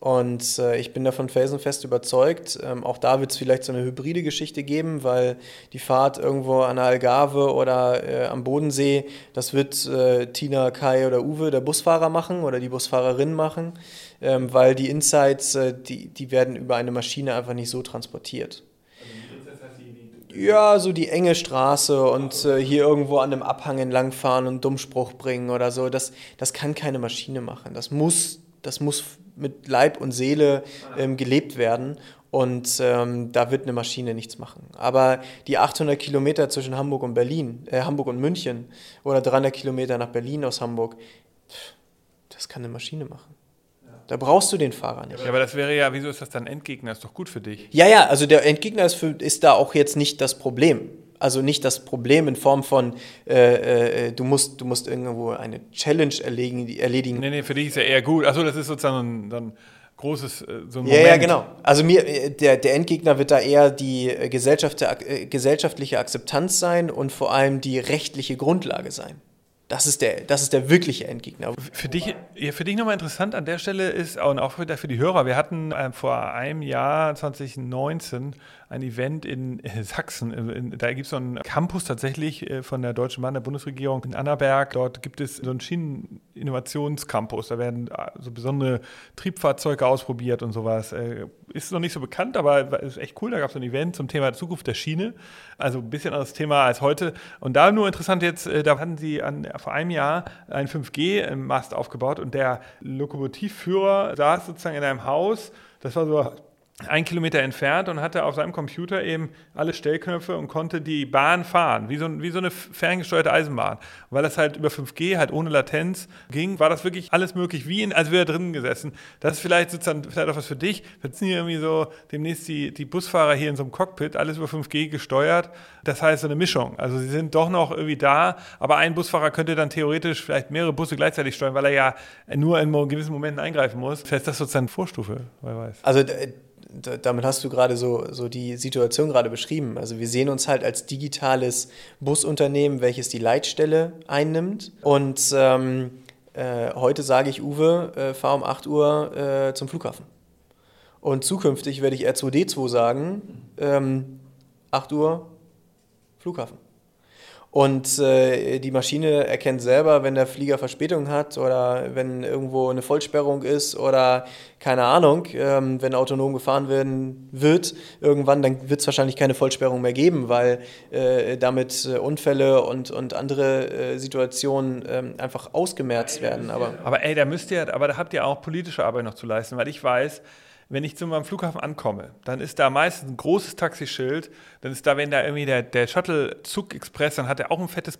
Und äh, ich bin davon felsenfest überzeugt. Ähm, auch da wird es vielleicht so eine hybride Geschichte geben, weil die Fahrt irgendwo an der Algarve oder äh, am Bodensee, das wird äh, Tina, Kai oder Uwe, der Busfahrer machen oder die Busfahrerin machen, ähm, weil die Insights, äh, die, die werden über eine Maschine einfach nicht so transportiert. Ja, so die enge Straße und äh, hier irgendwo an einem Abhang entlangfahren und Dummspruch bringen oder so. Das, das kann keine Maschine machen. Das muss, das muss mit Leib und Seele ähm, gelebt werden. Und ähm, da wird eine Maschine nichts machen. Aber die 800 Kilometer zwischen Hamburg und Berlin, äh, Hamburg und München oder 300 Kilometer nach Berlin aus Hamburg, das kann eine Maschine machen. Da brauchst du den Fahrer nicht. Ja, aber das wäre ja, wieso ist das dann Endgegner? Ist doch gut für dich. Ja, ja, also der Endgegner ist, für, ist da auch jetzt nicht das Problem. Also nicht das Problem in Form von, äh, äh, du, musst, du musst irgendwo eine Challenge erledigen. erledigen. Nee, nee, für dich ist ja eher gut. Achso, das ist sozusagen so ein, großes äh, so ein ja, Ja, genau. Also mir, äh, der, der Endgegner wird da eher die äh, Gesellschaft, gesellschaftliche Akzeptanz sein und vor allem die rechtliche Grundlage sein. Das ist der, das ist der wirkliche Endgegner. Für dich, ja, für dich nochmal interessant an der Stelle ist, und auch für die Hörer, wir hatten äh, vor einem Jahr, 2019, ein Event in Sachsen. In, da gibt es so einen Campus tatsächlich äh, von der Deutschen Bahn der Bundesregierung in Annaberg. Dort gibt es so einen Schieneninnovationscampus. Da werden äh, so besondere Triebfahrzeuge ausprobiert und sowas. Äh, ist noch nicht so bekannt, aber ist echt cool. Da gab es ein Event zum Thema Zukunft der Schiene. Also ein bisschen anderes Thema als heute. Und da nur interessant jetzt, da hatten sie an, vor einem Jahr ein 5G-Mast aufgebaut und der Lokomotivführer saß sozusagen in einem Haus. Das war so ein Kilometer entfernt und hatte auf seinem Computer eben alle Stellknöpfe und konnte die Bahn fahren, wie so, wie so eine ferngesteuerte Eisenbahn. weil das halt über 5G, halt ohne Latenz ging, war das wirklich alles möglich, wie in, als wäre er drinnen gesessen. Das ist vielleicht sozusagen vielleicht auch was für dich. Wir sitzen hier irgendwie so demnächst die, die Busfahrer hier in so einem Cockpit, alles über 5G gesteuert. Das heißt so eine Mischung. Also sie sind doch noch irgendwie da, aber ein Busfahrer könnte dann theoretisch vielleicht mehrere Busse gleichzeitig steuern, weil er ja nur in gewissen Momenten eingreifen muss. Vielleicht ist das sozusagen Vorstufe, wer weiß. Also damit hast du gerade so, so die Situation gerade beschrieben. Also wir sehen uns halt als digitales Busunternehmen, welches die Leitstelle einnimmt. Und ähm, äh, heute sage ich, Uwe, äh, fahr um 8 Uhr äh, zum Flughafen. Und zukünftig werde ich R2D2 sagen, ähm, 8 Uhr Flughafen. Und äh, die Maschine erkennt selber, wenn der Flieger Verspätung hat oder wenn irgendwo eine Vollsperrung ist oder keine Ahnung, ähm, wenn autonom gefahren werden wird, irgendwann, dann wird es wahrscheinlich keine Vollsperrung mehr geben, weil äh, damit äh, Unfälle und, und andere äh, Situationen ähm, einfach ausgemerzt werden. Aber, aber ey, da müsst ihr, aber da habt ihr auch politische Arbeit noch zu leisten, weil ich weiß, wenn ich zum Flughafen ankomme, dann ist da meistens ein großes Taxischild, dann ist da, wenn da irgendwie der, der Shuttle-Zug Express, dann hat er auch ein fettes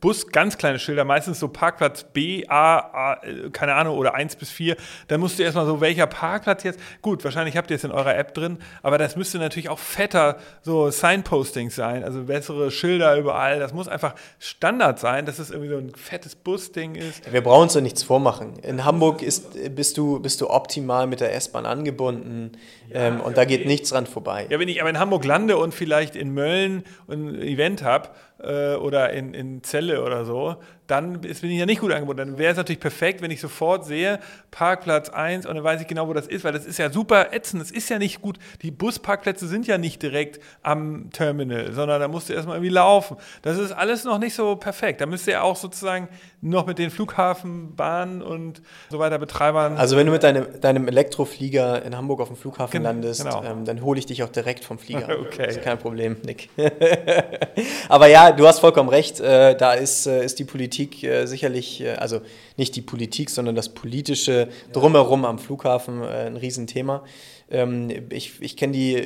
Bus, ganz kleine Schilder, meistens so Parkplatz B, A, A, keine Ahnung, oder 1 bis 4. Dann musst du erstmal so, welcher Parkplatz jetzt? Gut, wahrscheinlich habt ihr es in eurer App drin, aber das müsste natürlich auch fetter so Signpostings sein, also bessere Schilder überall. Das muss einfach Standard sein, dass es irgendwie so ein fettes Busding ist. Wir brauchen uns da nichts vormachen. In Hamburg ist, bist, du, bist du optimal mit der S-Bahn angebunden ja, ähm, und da geht nichts dran vorbei. Ja, wenn ich aber in Hamburg lande und vielleicht in Mölln ein Event habe, äh, oder in, in Celle oder so, dann bin ich ja nicht gut angebunden. Dann wäre es natürlich perfekt, wenn ich sofort sehe, Parkplatz 1 und dann weiß ich genau, wo das ist, weil das ist ja super ätzend. Das ist ja nicht gut. Die Busparkplätze sind ja nicht direkt am Terminal, sondern da musst du erstmal irgendwie laufen. Das ist alles noch nicht so perfekt. Da müsst ihr auch sozusagen noch mit den Flughafenbahnen und so weiter Betreibern. Also wenn du mit deinem, deinem Elektroflieger in Hamburg auf dem Flughafen Gen landest, genau. ähm, dann hole ich dich auch direkt vom Flieger. okay. Das ist kein Problem, Nick. Aber ja, du hast vollkommen recht. Äh, da ist, äh, ist die Politik äh, sicherlich, also nicht die Politik, sondern das politische Drumherum am Flughafen ein Riesenthema. Ähm, ich ich kenne die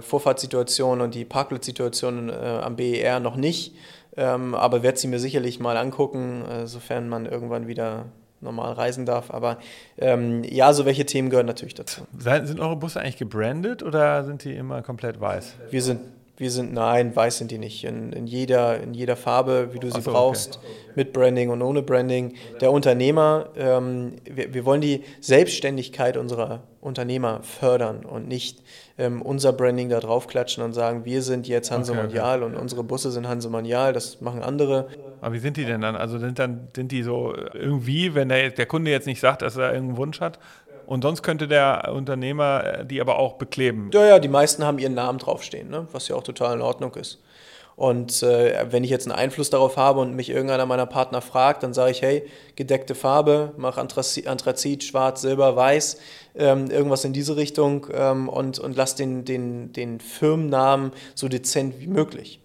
Vorfahrtssituation und die Parkplatzsituation am BER noch nicht, ähm, aber werde sie mir sicherlich mal angucken, sofern man irgendwann wieder normal reisen darf. Aber ähm, ja, so welche Themen gehören natürlich dazu. Sind eure Busse eigentlich gebrandet oder sind die immer komplett weiß? Wir sind wir sind, nein, weiß sind die nicht. In, in, jeder, in jeder Farbe, wie du sie so, brauchst, okay. mit Branding und ohne Branding. Der Unternehmer, ähm, wir, wir wollen die Selbstständigkeit unserer Unternehmer fördern und nicht ähm, unser Branding da draufklatschen und sagen, wir sind jetzt Hanse okay, okay. und unsere Busse sind Hanse Mondial, das machen andere. Aber wie sind die denn dann? Also sind dann sind die so irgendwie, wenn der, der Kunde jetzt nicht sagt, dass er irgendeinen Wunsch hat, und sonst könnte der Unternehmer äh, die aber auch bekleben. Ja, ja, die meisten haben ihren Namen draufstehen, ne? was ja auch total in Ordnung ist. Und äh, wenn ich jetzt einen Einfluss darauf habe und mich irgendeiner meiner Partner fragt, dann sage ich, hey, gedeckte Farbe, mach Anthrazit, Anthrazit Schwarz, Silber, Weiß, ähm, irgendwas in diese Richtung ähm, und, und lass den, den, den Firmennamen so dezent wie möglich.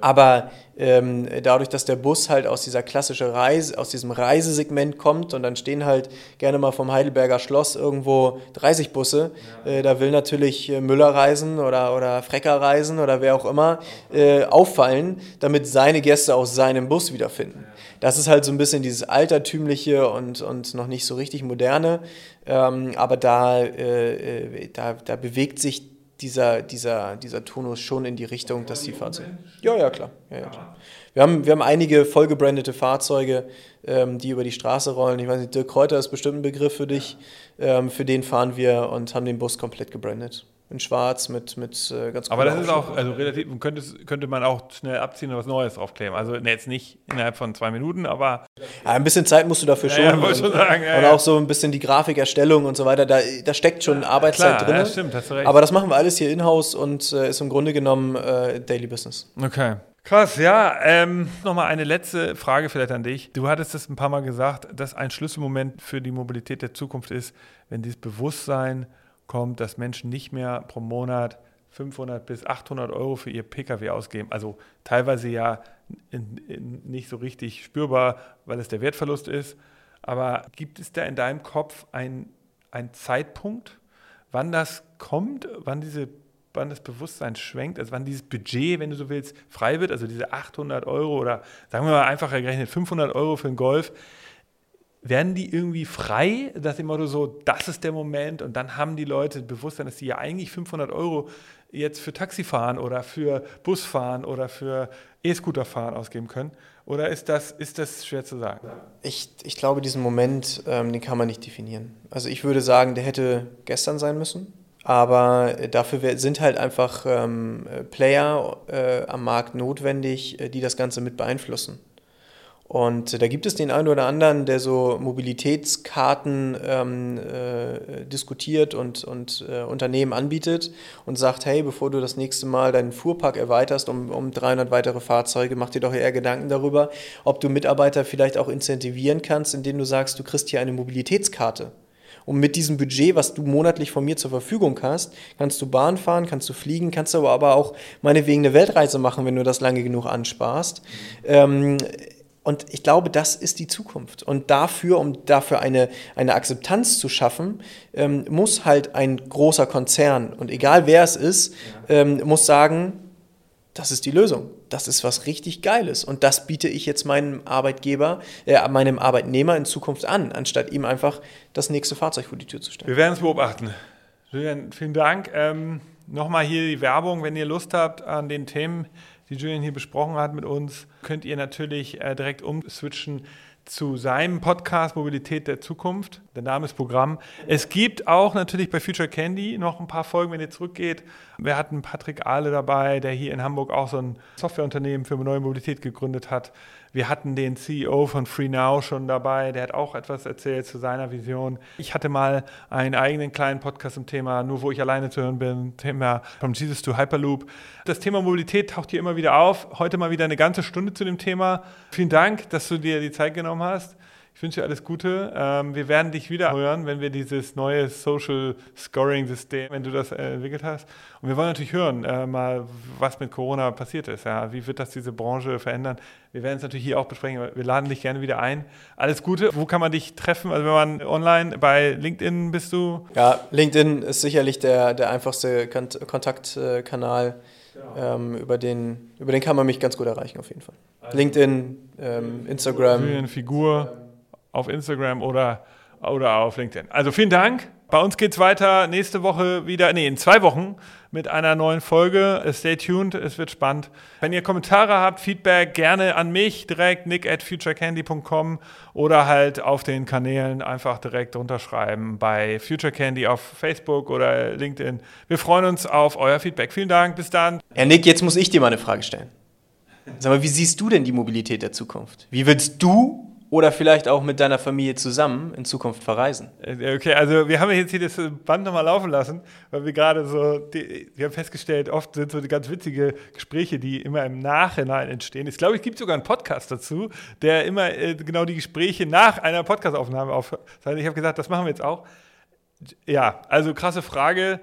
Aber ähm, dadurch, dass der Bus halt aus dieser klassischen Reise, aus diesem Reisesegment kommt und dann stehen halt gerne mal vom Heidelberger Schloss irgendwo 30 Busse, äh, da will natürlich äh, Müller reisen oder, oder Frecker reisen oder wer auch immer äh, auffallen, damit seine Gäste auch seinen Bus wiederfinden. Das ist halt so ein bisschen dieses altertümliche und, und noch nicht so richtig moderne, ähm, aber da, äh, äh da, da bewegt sich dieser, dieser, dieser Tonus schon in die Richtung, dass die Fahrzeuge. Ja, ja, klar. Ja, ja, klar. Wir, haben, wir haben einige vollgebrandete Fahrzeuge, ähm, die über die Straße rollen. Ich weiß nicht, Dirk Kräuter ist bestimmt ein Begriff für dich. Ähm, für den fahren wir und haben den Bus komplett gebrandet in schwarz mit, mit äh, ganz Aber das ist auch, also relativ, könnte, könnte man auch schnell abziehen und was Neues draufkleben. Also ne, jetzt nicht innerhalb von zwei Minuten, aber. Ja, ein bisschen Zeit musst du dafür schon. Ja, und, schon sagen, ja, und auch so ein bisschen die Grafikerstellung und so weiter. Da, da steckt schon Arbeitszeit Klar, drin. Ja, stimmt, hast du recht. Aber das machen wir alles hier in-house und äh, ist im Grunde genommen äh, Daily Business. Okay. Krass, ja. Ähm, Nochmal eine letzte Frage vielleicht an dich. Du hattest es ein paar Mal gesagt, dass ein Schlüsselmoment für die Mobilität der Zukunft ist, wenn dieses Bewusstsein kommt, dass Menschen nicht mehr pro Monat 500 bis 800 Euro für ihr Pkw ausgeben. Also teilweise ja nicht so richtig spürbar, weil es der Wertverlust ist. Aber gibt es da in deinem Kopf einen Zeitpunkt, wann das kommt, wann, diese, wann das Bewusstsein schwenkt, also wann dieses Budget, wenn du so willst, frei wird, also diese 800 Euro oder sagen wir mal einfacher gerechnet 500 Euro für einen Golf, werden die irgendwie frei, dass dem Motto so, das ist der Moment und dann haben die Leute Bewusstsein, dass sie ja eigentlich 500 Euro jetzt für Taxifahren oder für Busfahren oder für E-Scooter-Fahren ausgeben können? Oder ist das, ist das schwer zu sagen? Ich, ich glaube, diesen Moment, ähm, den kann man nicht definieren. Also ich würde sagen, der hätte gestern sein müssen. Aber dafür sind halt einfach ähm, Player äh, am Markt notwendig, äh, die das Ganze mit beeinflussen. Und da gibt es den einen oder anderen, der so Mobilitätskarten ähm, äh, diskutiert und, und äh, Unternehmen anbietet und sagt, hey, bevor du das nächste Mal deinen Fuhrpark erweiterst um, um 300 weitere Fahrzeuge, mach dir doch eher Gedanken darüber, ob du Mitarbeiter vielleicht auch incentivieren kannst, indem du sagst, du kriegst hier eine Mobilitätskarte. Und mit diesem Budget, was du monatlich von mir zur Verfügung hast, kannst du Bahn fahren, kannst du fliegen, kannst du aber, aber auch meinetwegen eine Weltreise machen, wenn du das lange genug ansparst. Mhm. Ähm, und ich glaube, das ist die Zukunft. Und dafür, um dafür eine, eine Akzeptanz zu schaffen, ähm, muss halt ein großer Konzern, und egal wer es ist, ähm, muss sagen, das ist die Lösung. Das ist was richtig Geiles. Und das biete ich jetzt meinem Arbeitgeber, äh, meinem Arbeitnehmer in Zukunft an, anstatt ihm einfach das nächste Fahrzeug vor die Tür zu stellen. Wir werden es beobachten. Julian, vielen Dank. Ähm, Nochmal hier die Werbung, wenn ihr Lust habt an den Themen, die Julian hier besprochen hat mit uns, könnt ihr natürlich äh, direkt umswitchen zu seinem Podcast Mobilität der Zukunft. Der Name ist Programm. Es gibt auch natürlich bei Future Candy noch ein paar Folgen, wenn ihr zurückgeht. Wir hatten Patrick Ahle dabei, der hier in Hamburg auch so ein Softwareunternehmen für neue Mobilität gegründet hat. Wir hatten den CEO von FreeNow schon dabei, der hat auch etwas erzählt zu seiner Vision. Ich hatte mal einen eigenen kleinen Podcast zum Thema, nur wo ich alleine zu hören bin, Thema From Jesus to Hyperloop. Das Thema Mobilität taucht hier immer wieder auf. Heute mal wieder eine ganze Stunde zu dem Thema. Vielen Dank, dass du dir die Zeit genommen hast. Ich wünsche dir alles Gute. Ähm, wir werden dich wieder hören, wenn wir dieses neue Social Scoring System, wenn du das äh, entwickelt hast. Und wir wollen natürlich hören, äh, mal, was mit Corona passiert ist. Ja? Wie wird das diese Branche verändern? Wir werden es natürlich hier auch besprechen. Wir laden dich gerne wieder ein. Alles Gute. Wo kann man dich treffen? Also wenn man online bei LinkedIn bist du? Ja, LinkedIn ist sicherlich der, der einfachste Kontaktkanal. Genau. Ähm, über, den, über den kann man mich ganz gut erreichen, auf jeden Fall. Also LinkedIn, ähm, Instagram. Figur auf Instagram oder, oder auf LinkedIn. Also vielen Dank. Bei uns geht es weiter nächste Woche wieder, nee, in zwei Wochen mit einer neuen Folge. Stay tuned, es wird spannend. Wenn ihr Kommentare habt, Feedback, gerne an mich direkt, nick at futurecandy.com oder halt auf den Kanälen einfach direkt runterschreiben bei Future Candy auf Facebook oder LinkedIn. Wir freuen uns auf euer Feedback. Vielen Dank, bis dann. Herr Nick, jetzt muss ich dir mal eine Frage stellen. Sag mal, wie siehst du denn die Mobilität der Zukunft? Wie willst du oder vielleicht auch mit deiner Familie zusammen in Zukunft verreisen. Äh, okay, also wir haben jetzt hier das Band nochmal laufen lassen, weil wir gerade so, die, wir haben festgestellt, oft sind so ganz witzige Gespräche, die immer im Nachhinein entstehen. Ich glaube, es gibt sogar einen Podcast dazu, der immer äh, genau die Gespräche nach einer Podcastaufnahme aufzeichnet. Ich habe gesagt, das machen wir jetzt auch. Ja, also krasse Frage.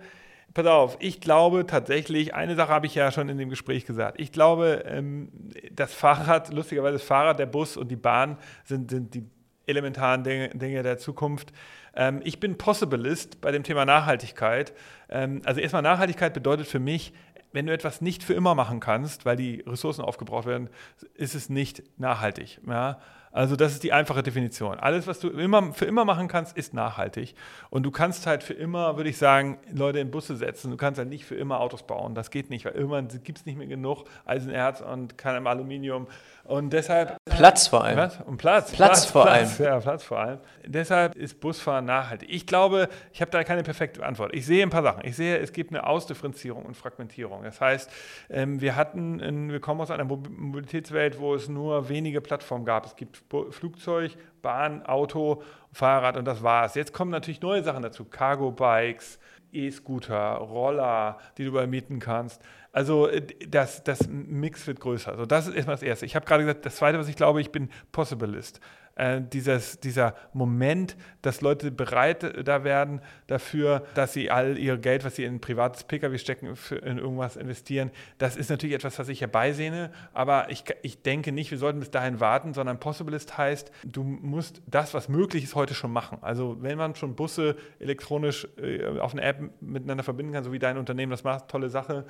Pass auf, ich glaube tatsächlich, eine Sache habe ich ja schon in dem Gespräch gesagt. Ich glaube, ähm, das Fahrrad, lustigerweise das Fahrrad, der Bus und die Bahn sind, sind die elementaren Dinge, Dinge der Zukunft. Ähm, ich bin Possibilist bei dem Thema Nachhaltigkeit. Ähm, also erstmal Nachhaltigkeit bedeutet für mich, wenn du etwas nicht für immer machen kannst, weil die Ressourcen aufgebraucht werden, ist es nicht nachhaltig. Ja? Also das ist die einfache Definition. Alles, was du immer, für immer machen kannst, ist nachhaltig. Und du kannst halt für immer, würde ich sagen, Leute in Busse setzen. Du kannst halt nicht für immer Autos bauen. Das geht nicht, weil irgendwann gibt es nicht mehr genug Eisenerz und kein Aluminium. Und deshalb. Platz vor allem. Was? Und Platz. Platz, Platz vor Platz, allem. Ja, Platz vor allem. Deshalb ist Busfahren nachhaltig. Ich glaube, ich habe da keine perfekte Antwort. Ich sehe ein paar Sachen. Ich sehe, es gibt eine Ausdifferenzierung und Fragmentierung. Das heißt, ähm, wir hatten, wir kommen aus einer Mobilitätswelt, wo es nur wenige Plattformen gab. Es gibt Flugzeug, Bahn, Auto, Fahrrad und das war's. Jetzt kommen natürlich neue Sachen dazu. Cargo-Bikes, E-Scooter, Roller, die du übermieten kannst. Also äh, das, das Mix wird größer. Also das ist erstmal das Erste. Ich habe gerade gesagt, das Zweite, was ich glaube, ich bin Possibilist äh, dieses, dieser Moment, dass Leute bereit äh, da werden dafür, dass sie all ihr Geld, was sie in ein privates Pkw stecken, für, in irgendwas investieren. Das ist natürlich etwas, was ich herbeisehne, aber ich, ich denke nicht, wir sollten bis dahin warten, sondern Possibilist heißt, du musst das, was möglich ist, heute schon machen. Also wenn man schon Busse elektronisch äh, auf eine App miteinander verbinden kann, so wie dein Unternehmen das macht, tolle Sache.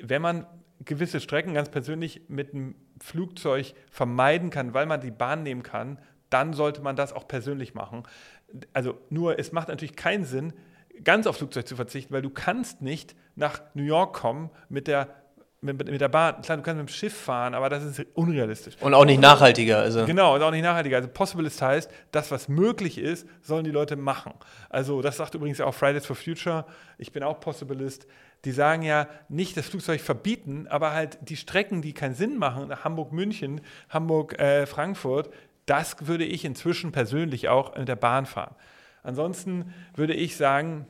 Wenn man gewisse Strecken ganz persönlich mit einem Flugzeug vermeiden kann, weil man die Bahn nehmen kann, dann sollte man das auch persönlich machen. Also nur, es macht natürlich keinen Sinn, ganz auf Flugzeug zu verzichten, weil du kannst nicht nach New York kommen mit der mit, mit, der Bahn, klar, du kannst mit dem Schiff fahren, aber das ist unrealistisch. Und auch nicht nachhaltiger. Also. Genau, und auch nicht nachhaltiger. Also Possibilist heißt, das, was möglich ist, sollen die Leute machen. Also das sagt übrigens auch Fridays for Future. Ich bin auch Possibilist. Die sagen ja nicht das Flugzeug verbieten, aber halt die Strecken, die keinen Sinn machen, Hamburg-München, Hamburg-Frankfurt, das würde ich inzwischen persönlich auch mit der Bahn fahren. Ansonsten würde ich sagen,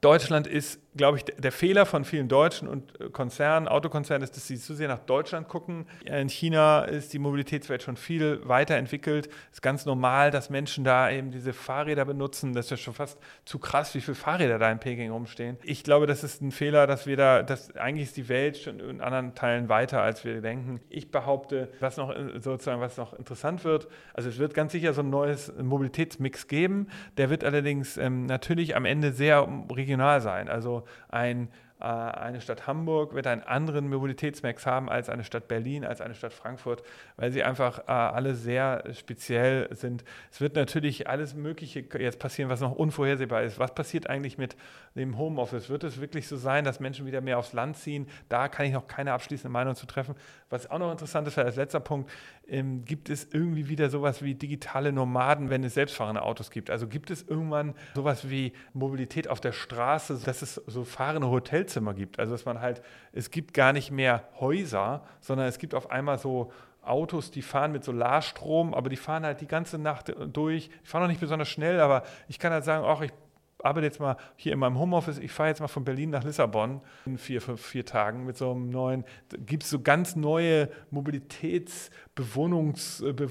Deutschland ist glaube ich, der Fehler von vielen Deutschen und äh, Konzernen, Autokonzernen ist, dass sie zu sehr nach Deutschland gucken. In China ist die Mobilitätswelt schon viel weiterentwickelt. Es ist ganz normal, dass Menschen da eben diese Fahrräder benutzen. Das ist ja schon fast zu krass, wie viele Fahrräder da in Peking rumstehen. Ich glaube, das ist ein Fehler, dass wir da, dass eigentlich ist die Welt schon in anderen Teilen weiter, als wir denken. Ich behaupte, was noch äh, sozusagen, was noch interessant wird, also es wird ganz sicher so ein neues Mobilitätsmix geben. Der wird allerdings ähm, natürlich am Ende sehr regional sein. Also ein eine Stadt Hamburg wird einen anderen Mobilitätsmax haben als eine Stadt Berlin, als eine Stadt Frankfurt, weil sie einfach äh, alle sehr speziell sind. Es wird natürlich alles Mögliche jetzt passieren, was noch unvorhersehbar ist. Was passiert eigentlich mit dem Homeoffice? Wird es wirklich so sein, dass Menschen wieder mehr aufs Land ziehen? Da kann ich noch keine abschließende Meinung zu treffen. Was auch noch interessant ist, als letzter Punkt, ähm, gibt es irgendwie wieder sowas wie digitale Nomaden, wenn es selbstfahrende Autos gibt? Also gibt es irgendwann sowas wie Mobilität auf der Straße, dass es so fahrende Hotels Hotelzimmer gibt. Also dass man halt, es gibt gar nicht mehr Häuser, sondern es gibt auf einmal so Autos, die fahren mit Solarstrom, aber die fahren halt die ganze Nacht durch. Die fahren auch nicht besonders schnell, aber ich kann halt sagen, ach, ich arbeite jetzt mal hier in meinem Homeoffice, ich fahre jetzt mal von Berlin nach Lissabon in vier, fünf, vier Tagen mit so einem neuen, gibt es so ganz neue Mobilitätsbewohnungs, äh, äh.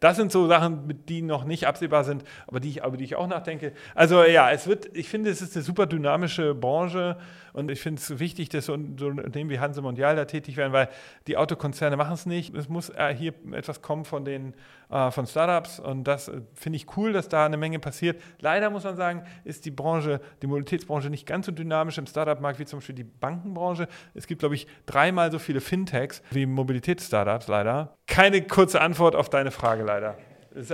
Das sind so Sachen, die noch nicht absehbar sind, aber die, ich, über die ich auch nachdenke. Also ja, es wird, ich finde, es ist eine super dynamische Branche und ich finde es wichtig, dass so Unternehmen wie Hanse Mondial da tätig werden, weil die Autokonzerne machen es nicht. Es muss äh, hier etwas kommen von den äh, von Startups und das äh, finde ich cool, dass da eine Menge passiert. Leider muss man sagen, ist die Branche, die Mobilitätsbranche nicht ganz so dynamisch im Startup-Markt wie zum Beispiel die Bankenbranche. Es gibt, glaube ich, dreimal so viele Fintechs wie Mobilitätsstartups leider. Keine kurze Antwort auf deine Frage leider. Ist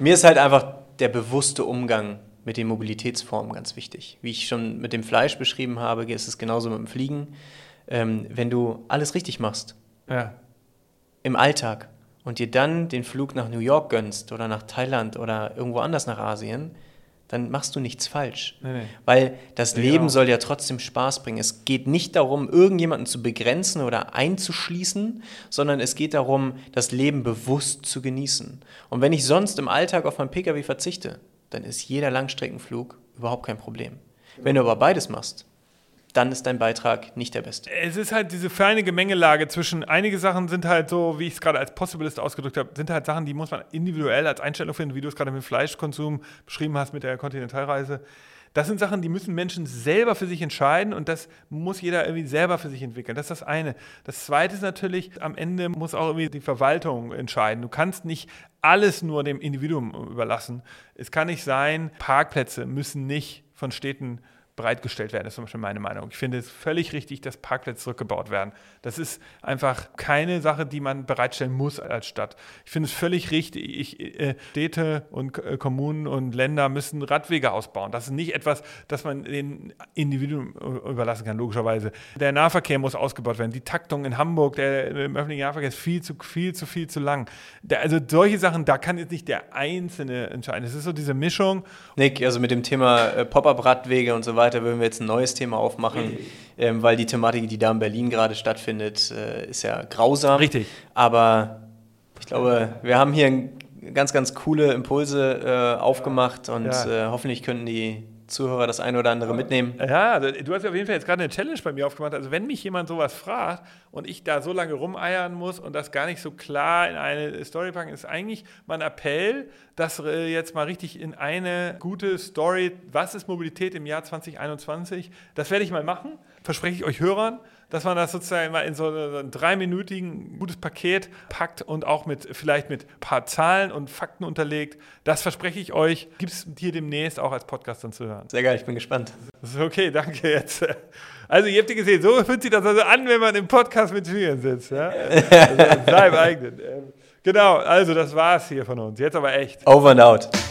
Mir ist halt einfach der bewusste Umgang mit den Mobilitätsformen ganz wichtig. Wie ich schon mit dem Fleisch beschrieben habe, ist es genauso mit dem Fliegen. Ähm, wenn du alles richtig machst, ja. im Alltag, und dir dann den Flug nach New York gönnst oder nach Thailand oder irgendwo anders nach Asien, dann machst du nichts falsch. Nee, nee. Weil das ja. Leben soll ja trotzdem Spaß bringen. Es geht nicht darum, irgendjemanden zu begrenzen oder einzuschließen, sondern es geht darum, das Leben bewusst zu genießen. Und wenn ich sonst im Alltag auf mein Pkw verzichte, dann ist jeder Langstreckenflug überhaupt kein Problem. Wenn du aber beides machst, dann ist dein Beitrag nicht der beste. Es ist halt diese feine Gemengelage zwischen, einige Sachen sind halt so, wie ich es gerade als Possibilist ausgedrückt habe, sind halt Sachen, die muss man individuell als Einstellung finden, wie du es gerade mit Fleischkonsum beschrieben hast, mit der Kontinentalreise. Das sind Sachen, die müssen Menschen selber für sich entscheiden und das muss jeder irgendwie selber für sich entwickeln. Das ist das eine. Das zweite ist natürlich, am Ende muss auch irgendwie die Verwaltung entscheiden. Du kannst nicht alles nur dem Individuum überlassen. Es kann nicht sein, Parkplätze müssen nicht von Städten bereitgestellt werden, ist zum Beispiel meine Meinung. Ich finde es völlig richtig, dass Parkplätze zurückgebaut werden. Das ist einfach keine Sache, die man bereitstellen muss als Stadt. Ich finde es völlig richtig, ich, äh, Städte und äh, Kommunen und Länder müssen Radwege ausbauen. Das ist nicht etwas, das man den Individuen überlassen kann, logischerweise. Der Nahverkehr muss ausgebaut werden. Die Taktung in Hamburg, der im öffentlichen Nahverkehr ist viel zu viel, zu viel, zu lang. Der, also solche Sachen, da kann jetzt nicht der Einzelne entscheiden. Es ist so diese Mischung. Nick, also mit dem Thema äh, Pop-up-Radwege und so weiter, weiter würden wir jetzt ein neues Thema aufmachen, ähm, weil die Thematik, die da in Berlin gerade stattfindet, äh, ist ja grausam. Richtig. Aber ich glaube, wir haben hier ganz, ganz coole Impulse äh, aufgemacht und ja. äh, hoffentlich können die Zuhörer das eine oder andere mitnehmen. Ja, also, du hast auf jeden Fall jetzt gerade eine Challenge bei mir aufgemacht. Also wenn mich jemand sowas fragt und ich da so lange rumeiern muss und das gar nicht so klar in eine Story packen, ist eigentlich mein Appell, das äh, jetzt mal richtig in eine gute Story, was ist Mobilität im Jahr 2021, das werde ich mal machen, verspreche ich euch Hörern dass man das sozusagen mal in so ein dreiminütigen gutes Paket packt und auch mit vielleicht mit ein paar Zahlen und Fakten unterlegt. Das verspreche ich euch. Gibt es hier demnächst auch als Podcast dann zu hören. Sehr geil, ich bin gespannt. Das ist okay, danke jetzt. Also ihr habt ja gesehen, so fühlt sich das also an, wenn man im Podcast mit Julian sitzt. Ja? Also seinem eigenen. Ähm, genau, also das war's hier von uns. Jetzt aber echt. Over and out.